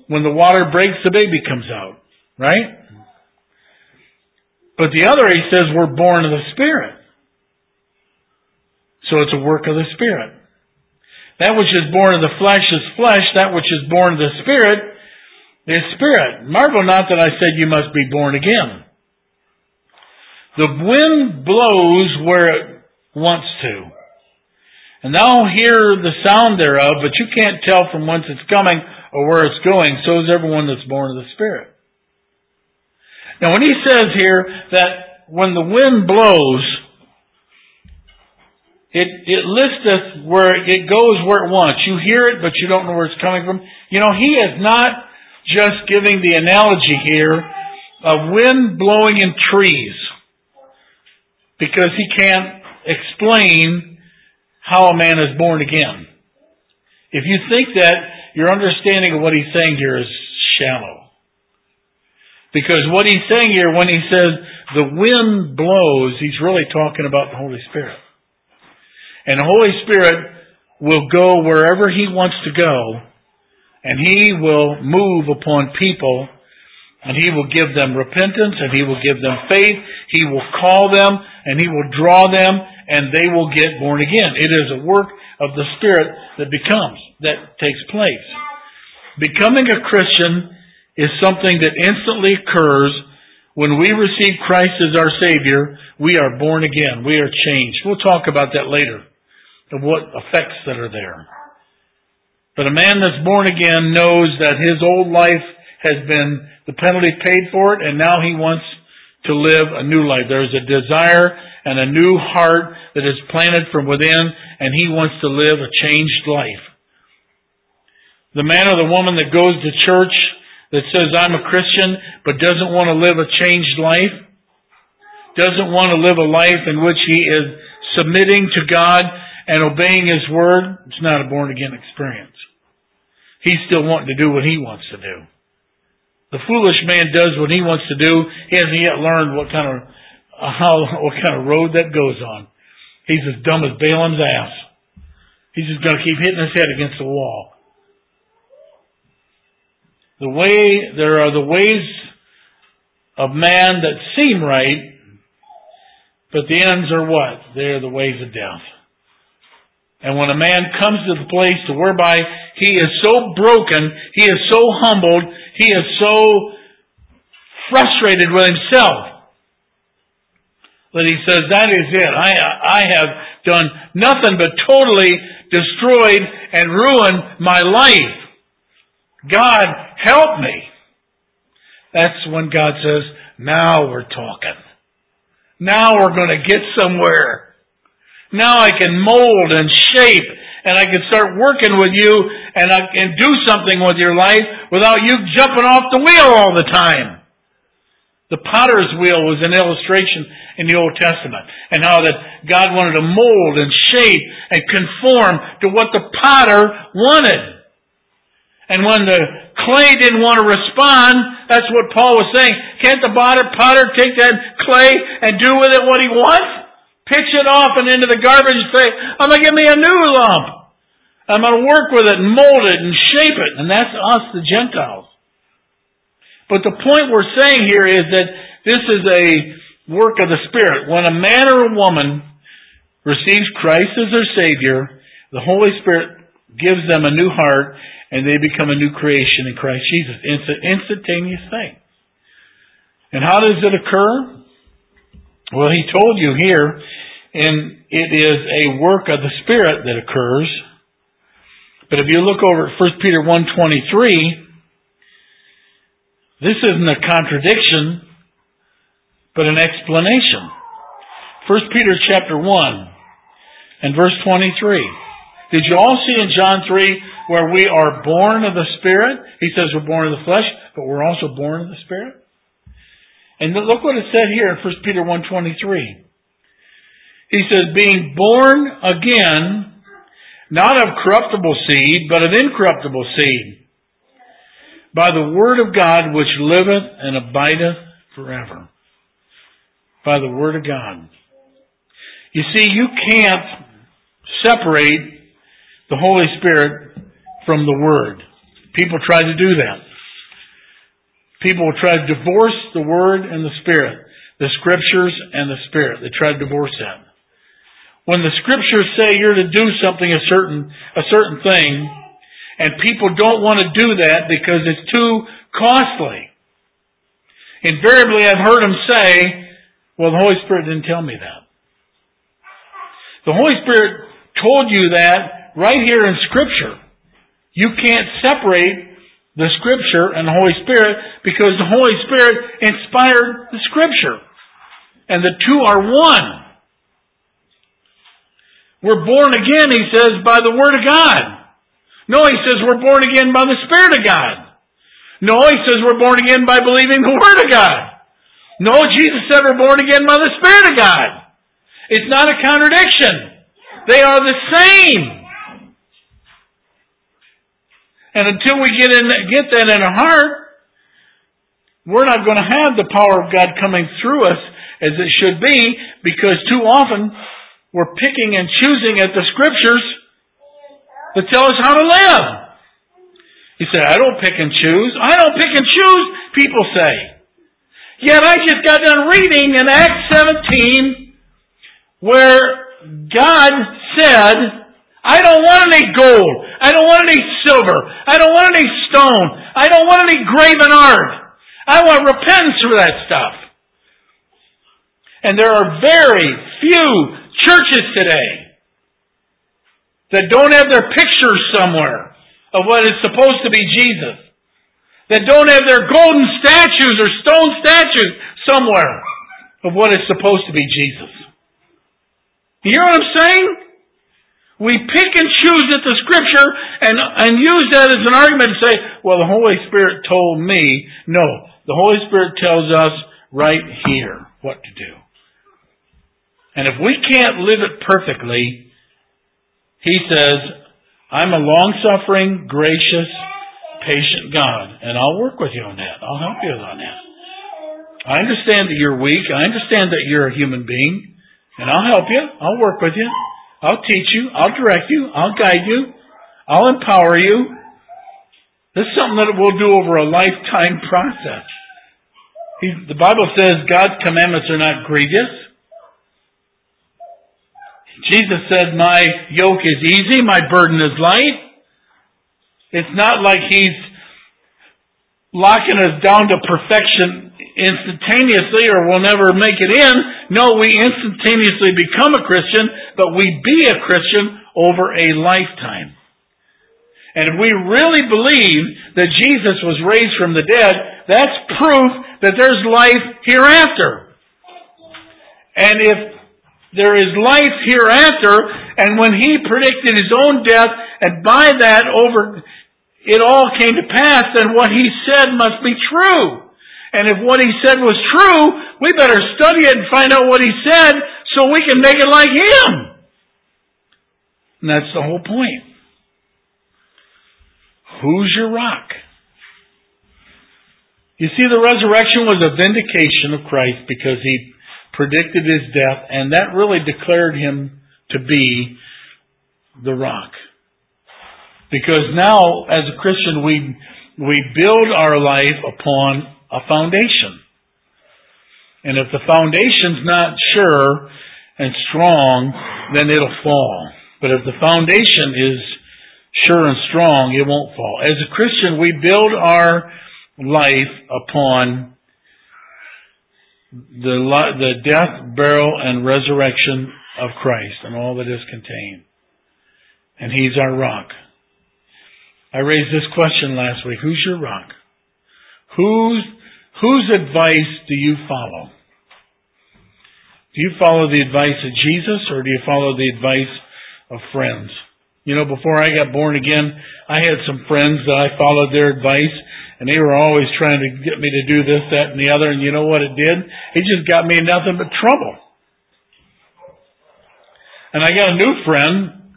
When the water breaks, the baby comes out. Right? But the other, he says, we're born of the Spirit. So it's a work of the Spirit. That which is born of the flesh is flesh. That which is born of the Spirit is spirit. Marvel not that I said you must be born again. The wind blows where it wants to. And thou hear the sound thereof, but you can't tell from whence it's coming or where it's going. So is everyone that's born of the Spirit. Now when he says here that when the wind blows, it, it listeth where it goes where it wants. You hear it, but you don't know where it's coming from. You know, he is not just giving the analogy here of wind blowing in trees because he can't explain how a man is born again. If you think that, your understanding of what he's saying here is shallow. Because what he's saying here, when he says the wind blows, he's really talking about the Holy Spirit. And the Holy Spirit will go wherever He wants to go, and He will move upon people, and He will give them repentance, and He will give them faith, He will call them, and He will draw them, and they will get born again. It is a work of the Spirit that becomes, that takes place. Becoming a Christian is something that instantly occurs when we receive Christ as our Savior, we are born again. We are changed. We'll talk about that later of what effects that are there. But a man that's born again knows that his old life has been the penalty paid for it, and now he wants to live a new life. There's a desire and a new heart that is planted from within, and he wants to live a changed life. The man or the woman that goes to church that says, I'm a Christian, but doesn't want to live a changed life, doesn't want to live a life in which he is submitting to God and obeying His Word, it's not a born again experience. He's still wanting to do what he wants to do. The foolish man does what he wants to do. He hasn't yet learned what kind of how what kind of road that goes on. He's as dumb as Balaam's ass. He's just going to keep hitting his head against the wall. The way there are the ways of man that seem right, but the ends are what? They are the ways of death. And when a man comes to the place to whereby he is so broken, he is so humbled, he is so frustrated with himself that he says, that is it. I, I have done nothing but totally destroyed and ruined my life. God, help me. That's when God says, now we're talking. Now we're going to get somewhere. Now I can mold and shape and I could start working with you and I can do something with your life without you jumping off the wheel all the time. The potter's wheel was an illustration in the Old Testament and how that God wanted to mold and shape and conform to what the potter wanted. And when the clay didn't want to respond, that's what Paul was saying. Can't the potter, potter take that clay and do with it what he wants? Pitch it off and into the garbage say, I'm going to give me a new lump. I'm going to work with it and mold it and shape it. And that's us, the Gentiles. But the point we're saying here is that this is a work of the Spirit. When a man or a woman receives Christ as their Savior, the Holy Spirit gives them a new heart and they become a new creation in Christ Jesus. It's an instantaneous thing. And how does it occur? Well, he told you here, and it is a work of the Spirit that occurs. But if you look over at 1 Peter 1.23, this isn't a contradiction, but an explanation. 1 Peter chapter 1 and verse 23. Did you all see in John 3 where we are born of the Spirit? He says we're born of the flesh, but we're also born of the Spirit. And look what it said here in 1 Peter 1.23. He says, being born again, not of corruptible seed, but of incorruptible seed, by the word of God which liveth and abideth forever. by the Word of God. You see, you can't separate the Holy Spirit from the Word. People try to do that. People try to divorce the Word and the Spirit, the Scriptures and the Spirit. They try to divorce that. When the Scriptures say you're to do something a certain a certain thing, and people don't want to do that because it's too costly. Invariably, I've heard them say, "Well, the Holy Spirit didn't tell me that." The Holy Spirit told you that right here in Scripture. You can't separate the Scripture and the Holy Spirit because the Holy Spirit inspired the Scripture. And the two are one. We're born again, he says, by the Word of God. No, he says we're born again by the Spirit of God. No, he says we're born again by believing the Word of God. No, Jesus said we're born again by the Spirit of God. It's not a contradiction. They are the same. And until we get in, get that in our heart, we're not going to have the power of God coming through us as it should be because too often we're picking and choosing at the scriptures that tell us how to live. He said, I don't pick and choose. I don't pick and choose, people say. Yet I just got done reading in Acts 17 where God said, I don't want any gold. I don't want any silver. I don't want any stone. I don't want any graven art. I want repentance for that stuff. And there are very few churches today that don't have their pictures somewhere of what is supposed to be Jesus. That don't have their golden statues or stone statues somewhere of what is supposed to be Jesus. You hear what I'm saying? We pick and choose at the scripture and, and use that as an argument to say, well, the Holy Spirit told me. No, the Holy Spirit tells us right here what to do. And if we can't live it perfectly, He says, I'm a long suffering, gracious, patient God, and I'll work with you on that. I'll help you on that. I understand that you're weak. I understand that you're a human being. And I'll help you. I'll work with you. I'll teach you. I'll direct you. I'll guide you. I'll empower you. This is something that we'll do over a lifetime process. He, the Bible says God's commandments are not grievous. Jesus said, My yoke is easy, my burden is light. It's not like He's locking us down to perfection instantaneously or we'll never make it in. No, we instantaneously become a Christian, but we be a Christian over a lifetime. And if we really believe that Jesus was raised from the dead, that's proof that there's life hereafter. And if there is life hereafter, and when he predicted his own death, and by that over it all came to pass, then what he said must be true. And if what he said was true, we better study it and find out what he said so we can make it like him. And that's the whole point. Who's your rock? You see, the resurrection was a vindication of Christ because he predicted his death, and that really declared him to be the rock. Because now, as a Christian, we, we build our life upon a foundation. And if the foundation's not sure and strong, then it'll fall. But if the foundation is sure and strong, it won't fall. As a Christian, we build our life upon the, the death, burial, and resurrection of Christ and all that is contained. And He's our rock. I raised this question last week. Who's your rock? Who's Whose advice do you follow? Do you follow the advice of Jesus or do you follow the advice of friends? You know, before I got born again, I had some friends that I followed their advice and they were always trying to get me to do this, that, and the other, and you know what it did? It just got me in nothing but trouble. And I got a new friend.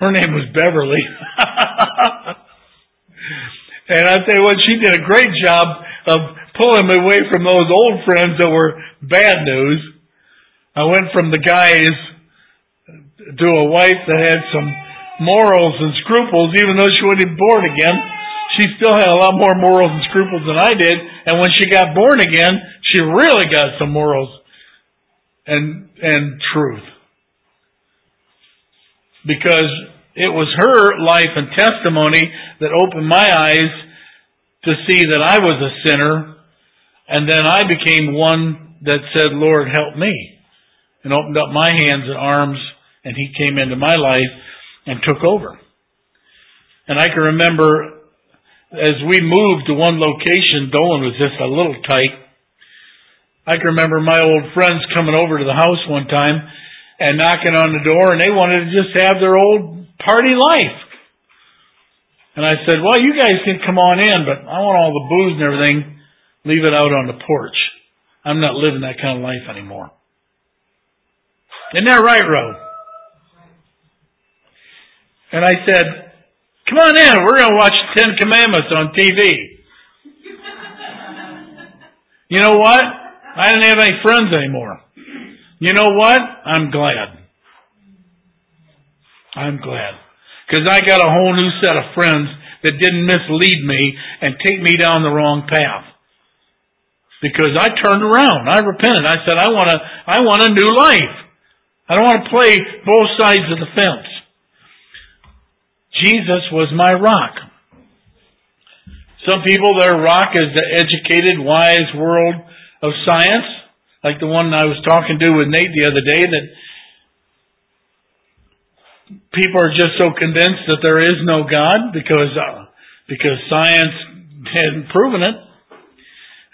Her name was Beverly. <laughs> And I tell you what, she did a great job of pulling me away from those old friends that were bad news. I went from the guys to a wife that had some morals and scruples, even though she wasn't born again. She still had a lot more morals and scruples than I did. And when she got born again, she really got some morals and, and truth. Because it was her life and testimony that opened my eyes to see that I was a sinner. And then I became one that said, Lord, help me. And opened up my hands and arms and he came into my life and took over. And I can remember as we moved to one location, Dolan was just a little tight. I can remember my old friends coming over to the house one time and knocking on the door and they wanted to just have their old party life. And I said, well, you guys can come on in, but I want all the booze and everything, leave it out on the porch. I'm not living that kind of life anymore. Isn't that right, Ro? And I said, come on in, we're going to watch Ten Commandments on TV. <laughs> you know what? I didn't have any friends anymore. You know what? I'm glad. I'm glad. Because I got a whole new set of friends that didn't mislead me and take me down the wrong path. Because I turned around. I repented. I said, I want a, I want a new life. I don't want to play both sides of the fence. Jesus was my rock. Some people, their rock is the educated, wise world of science, like the one I was talking to with Nate the other day, that people are just so convinced that there is no God because uh, because science hadn't proven it.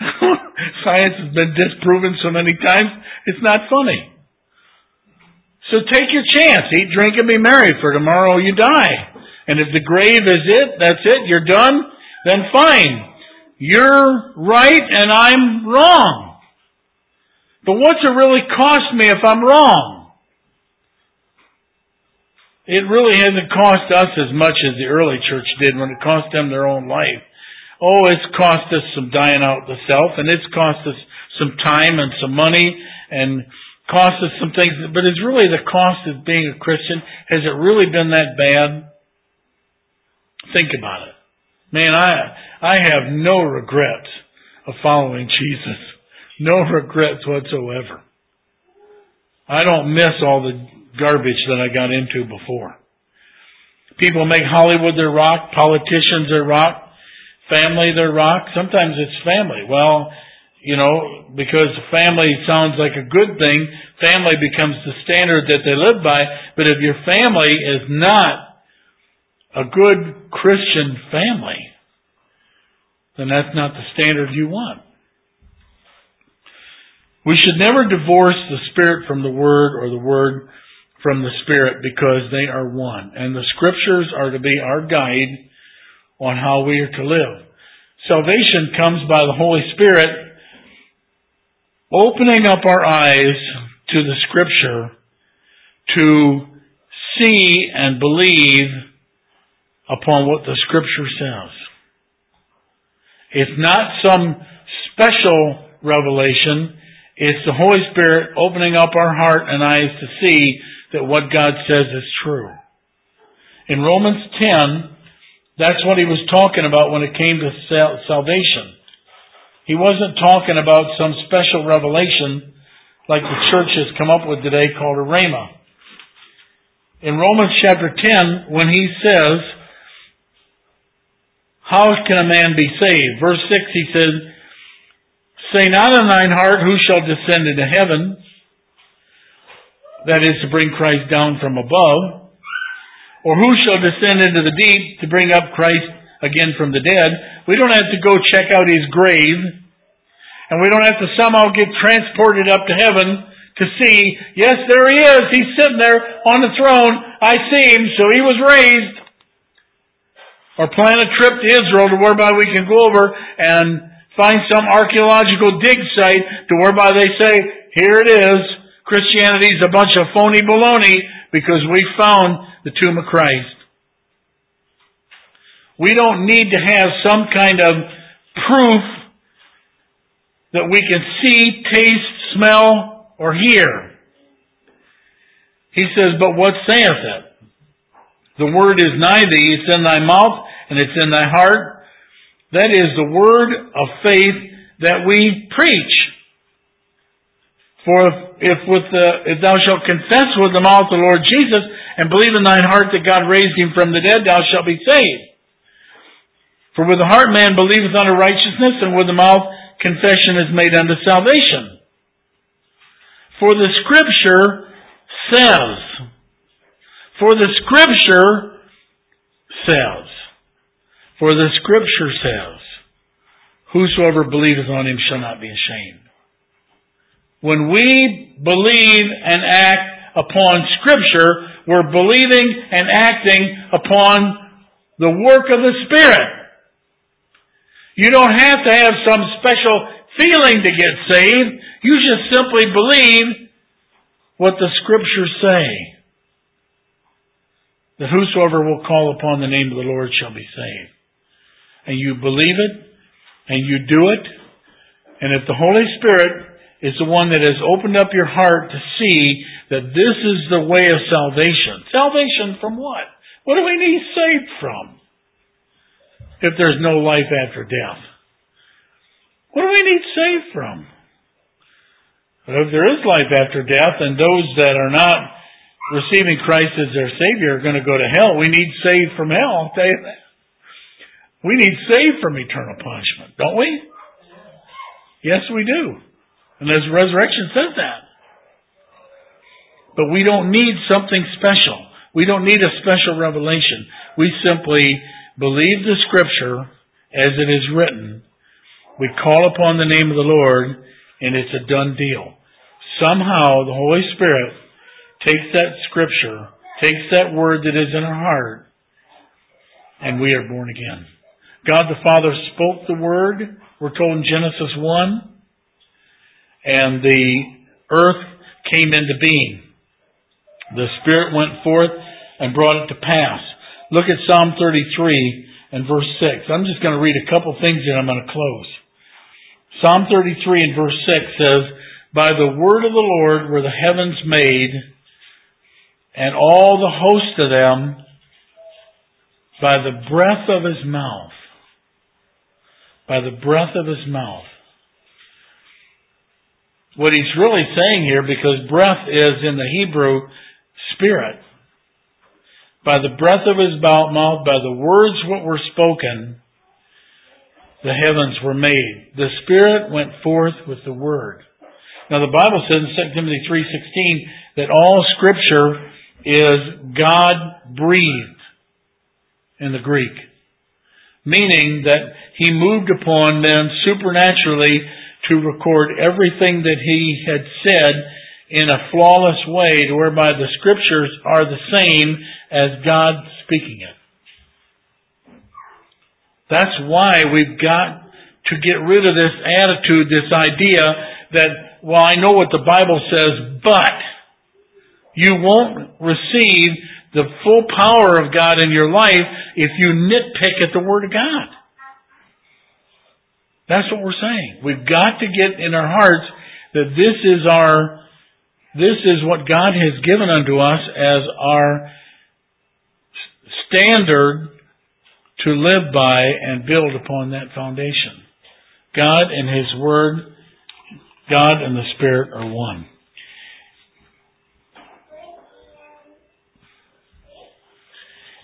<laughs> science has been disproven so many times, it's not funny. So take your chance. Eat, drink, and be merry, for tomorrow you die. And if the grave is it, that's it, you're done, then fine. You're right and I'm wrong. But what's it really cost me if I'm wrong? It really hasn't cost us as much as the early church did when it cost them their own life. Oh, it's cost us some dying out the self, and it's cost us some time and some money, and cost us some things. But it's really the cost of being a Christian. Has it really been that bad? Think about it. Man, I, I have no regrets of following Jesus. No regrets whatsoever. I don't miss all the garbage that I got into before. People make Hollywood their rock, politicians their rock, family their rock. Sometimes it's family. Well, you know, because family sounds like a good thing, family becomes the standard that they live by. But if your family is not a good Christian family, then that's not the standard you want. We should never divorce the Spirit from the Word or the Word from the Spirit because they are one. And the Scriptures are to be our guide on how we are to live. Salvation comes by the Holy Spirit opening up our eyes to the Scripture to see and believe upon what the scripture says. It's not some special revelation. It's the Holy Spirit opening up our heart and eyes to see that what God says is true. In Romans 10, that's what he was talking about when it came to salvation. He wasn't talking about some special revelation like the church has come up with today called a rhema. In Romans chapter 10, when he says, how can a man be saved? Verse 6 he says, Say not in thine heart, who shall descend into heaven? That is to bring Christ down from above. Or who shall descend into the deep to bring up Christ again from the dead? We don't have to go check out his grave. And we don't have to somehow get transported up to heaven to see, yes, there he is. He's sitting there on the throne. I see him. So he was raised or plan a trip to Israel to whereby we can go over and find some archaeological dig site to whereby they say, here it is, Christianity is a bunch of phony baloney because we found the tomb of Christ. We don't need to have some kind of proof that we can see, taste, smell, or hear. He says, But what saith it? The word is nigh thee, it's in thy mouth, and it's in thy heart. That is the word of faith that we preach. For if, if with the, if thou shalt confess with the mouth the Lord Jesus and believe in thine heart that God raised him from the dead, thou shalt be saved. For with the heart man believeth unto righteousness, and with the mouth confession is made unto salvation. For the scripture says, for the scripture says, for the scripture says, whosoever believeth on him shall not be ashamed. When we believe and act upon scripture, we're believing and acting upon the work of the Spirit. You don't have to have some special feeling to get saved. You just simply believe what the scriptures say. That whosoever will call upon the name of the Lord shall be saved. And you believe it, and you do it, and if the Holy Spirit is the one that has opened up your heart to see that this is the way of salvation. Salvation from what? What do we need saved from? if there's no life after death? What do we need saved from? But if there is life after death and those that are not receiving Christ as their Savior are going to go to hell, we need saved from hell, I'll tell you that. We need saved from eternal punishment, don't we? Yes, we do. And as resurrection says that. But we don't need something special. We don't need a special revelation. We simply believe the scripture as it is written. We call upon the name of the Lord and it's a done deal. Somehow the Holy Spirit takes that scripture, takes that word that is in our heart, and we are born again. God the Father spoke the word, we're told in Genesis 1, and the earth came into being. The Spirit went forth and brought it to pass. Look at Psalm 33 and verse 6. I'm just going to read a couple things and I'm going to close. Psalm 33 and verse 6 says, By the word of the Lord were the heavens made, and all the host of them by the breath of his mouth. By the breath of his mouth. What he's really saying here, because breath is in the Hebrew spirit, by the breath of his mouth, by the words what were spoken, the heavens were made. The Spirit went forth with the Word. Now the Bible says in 2 Timothy 3.16 that all Scripture is God breathed in the Greek. Meaning that He moved upon men supernaturally to record everything that He had said in a flawless way to whereby the scriptures are the same as God speaking it. That's why we've got to get rid of this attitude, this idea that, well, I know what the Bible says, but you won't receive the full power of God in your life if you nitpick at the Word of God. That's what we're saying. We've got to get in our hearts that this is our this is what God has given unto us as our standard to live by and build upon that foundation. God and His Word, God and the Spirit are one.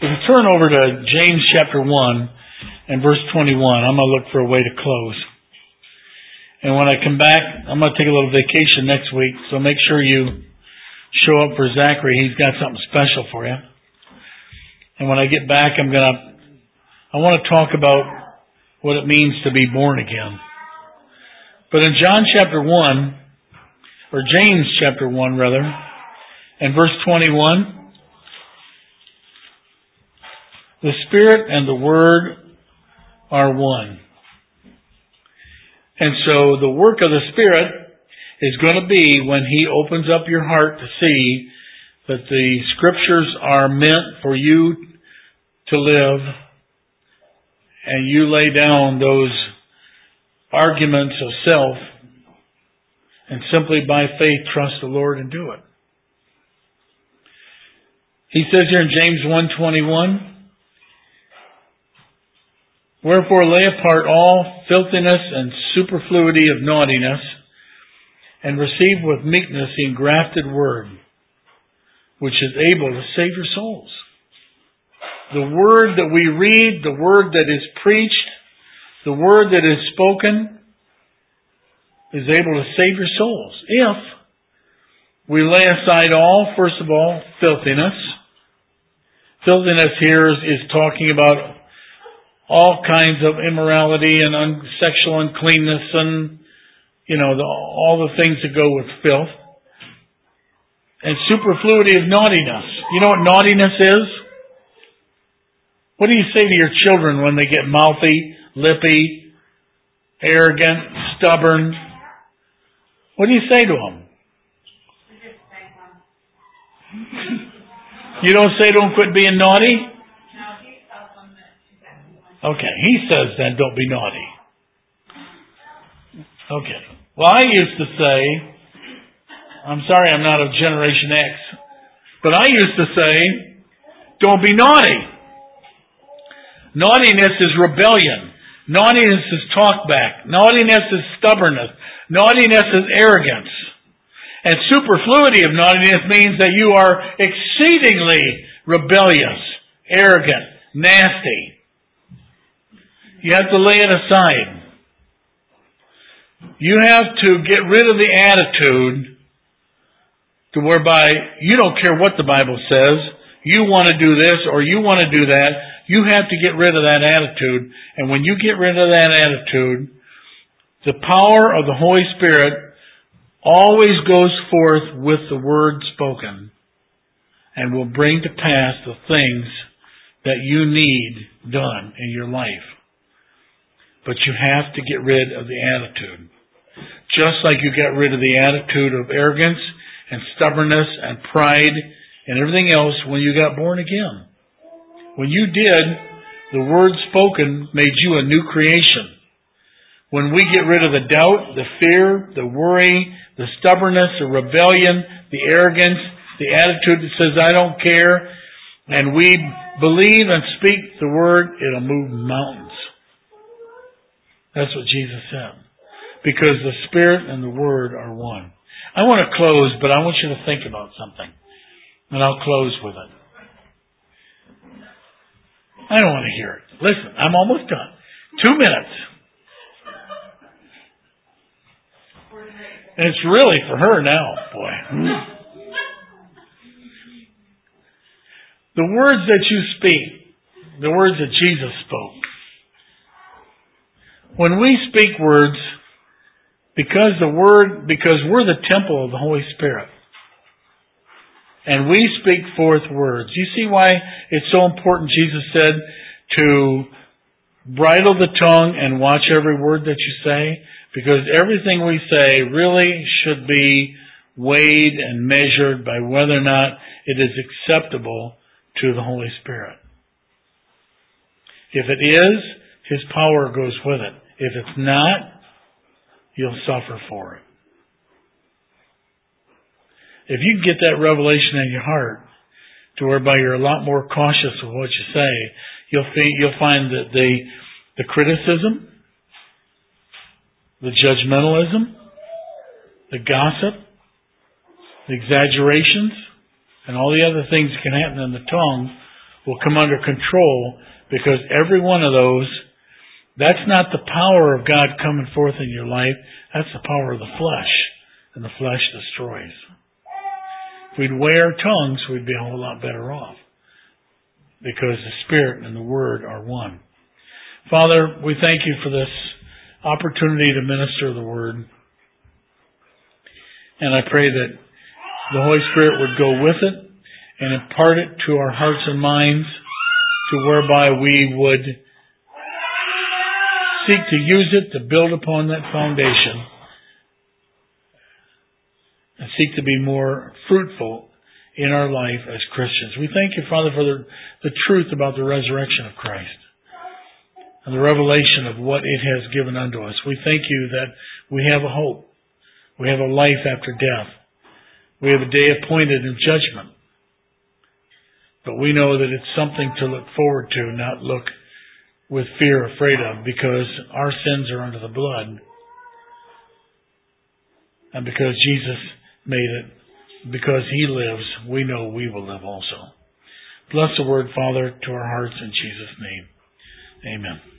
If you turn over to James chapter 1 and verse 21, I'm going to look for a way to close. And when I come back, I'm going to take a little vacation next week, so make sure you show up for Zachary. He's got something special for you. And when I get back, I'm going to, I want to talk about what it means to be born again. But in John chapter 1, or James chapter 1 rather, and verse 21, the Spirit and the Word are one. And so the work of the Spirit is going to be when He opens up your heart to see that the Scriptures are meant for you to live and you lay down those arguments of self and simply by faith trust the Lord and do it. He says here in James 1:21, Wherefore lay apart all filthiness and superfluity of naughtiness, and receive with meekness the engrafted word, which is able to save your souls. The word that we read, the word that is preached, the word that is spoken, is able to save your souls. If we lay aside all, first of all, filthiness. Filthiness here is, is talking about all kinds of immorality and un, sexual uncleanness and, you know, the, all the things that go with filth. And superfluity of naughtiness. You know what naughtiness is? What do you say to your children when they get mouthy, lippy, arrogant, stubborn? What do you say to them? You don't say to them, quit being naughty? Okay, he says then don't be naughty. Okay. Well, I used to say, I'm sorry I'm not of Generation X, but I used to say, don't be naughty. Naughtiness is rebellion. Naughtiness is talkback. Naughtiness is stubbornness. Naughtiness is arrogance. And superfluity of naughtiness means that you are exceedingly rebellious, arrogant, nasty. You have to lay it aside. You have to get rid of the attitude to whereby you don't care what the Bible says, you want to do this or you want to do that. You have to get rid of that attitude. And when you get rid of that attitude, the power of the Holy Spirit always goes forth with the word spoken and will bring to pass the things that you need done in your life. But you have to get rid of the attitude. Just like you got rid of the attitude of arrogance and stubbornness and pride and everything else when you got born again. When you did, the word spoken made you a new creation. When we get rid of the doubt, the fear, the worry, the stubbornness, the rebellion, the arrogance, the attitude that says, I don't care, and we believe and speak the word, it'll move mountains. That's what Jesus said. Because the Spirit and the Word are one. I want to close, but I want you to think about something. And I'll close with it. I don't want to hear it. Listen, I'm almost done. Two minutes. And it's really for her now, boy. The words that you speak, the words that Jesus spoke, when we speak words, because the word, because we're the temple of the Holy Spirit, and we speak forth words. You see why it's so important, Jesus said, to bridle the tongue and watch every word that you say? Because everything we say really should be weighed and measured by whether or not it is acceptable to the Holy Spirit. If it is, His power goes with it. If it's not, you'll suffer for it. If you get that revelation in your heart, to whereby you're a lot more cautious of what you say, you'll you'll find that the, the criticism, the judgmentalism, the gossip, the exaggerations, and all the other things that can happen in the tongue will come under control because every one of those that's not the power of God coming forth in your life. That's the power of the flesh. And the flesh destroys. If we'd weigh our tongues, we'd be a whole lot better off. Because the Spirit and the Word are one. Father, we thank you for this opportunity to minister the Word. And I pray that the Holy Spirit would go with it and impart it to our hearts and minds to whereby we would seek to use it to build upon that foundation and seek to be more fruitful in our life as Christians. We thank you, Father, for the, the truth about the resurrection of Christ and the revelation of what it has given unto us. We thank you that we have a hope. We have a life after death. We have a day appointed in judgment. But we know that it's something to look forward to, not look with fear afraid of, because our sins are under the blood. And because Jesus made it, because He lives, we know we will live also. Bless the word, Father, to our hearts in Jesus' name. Amen.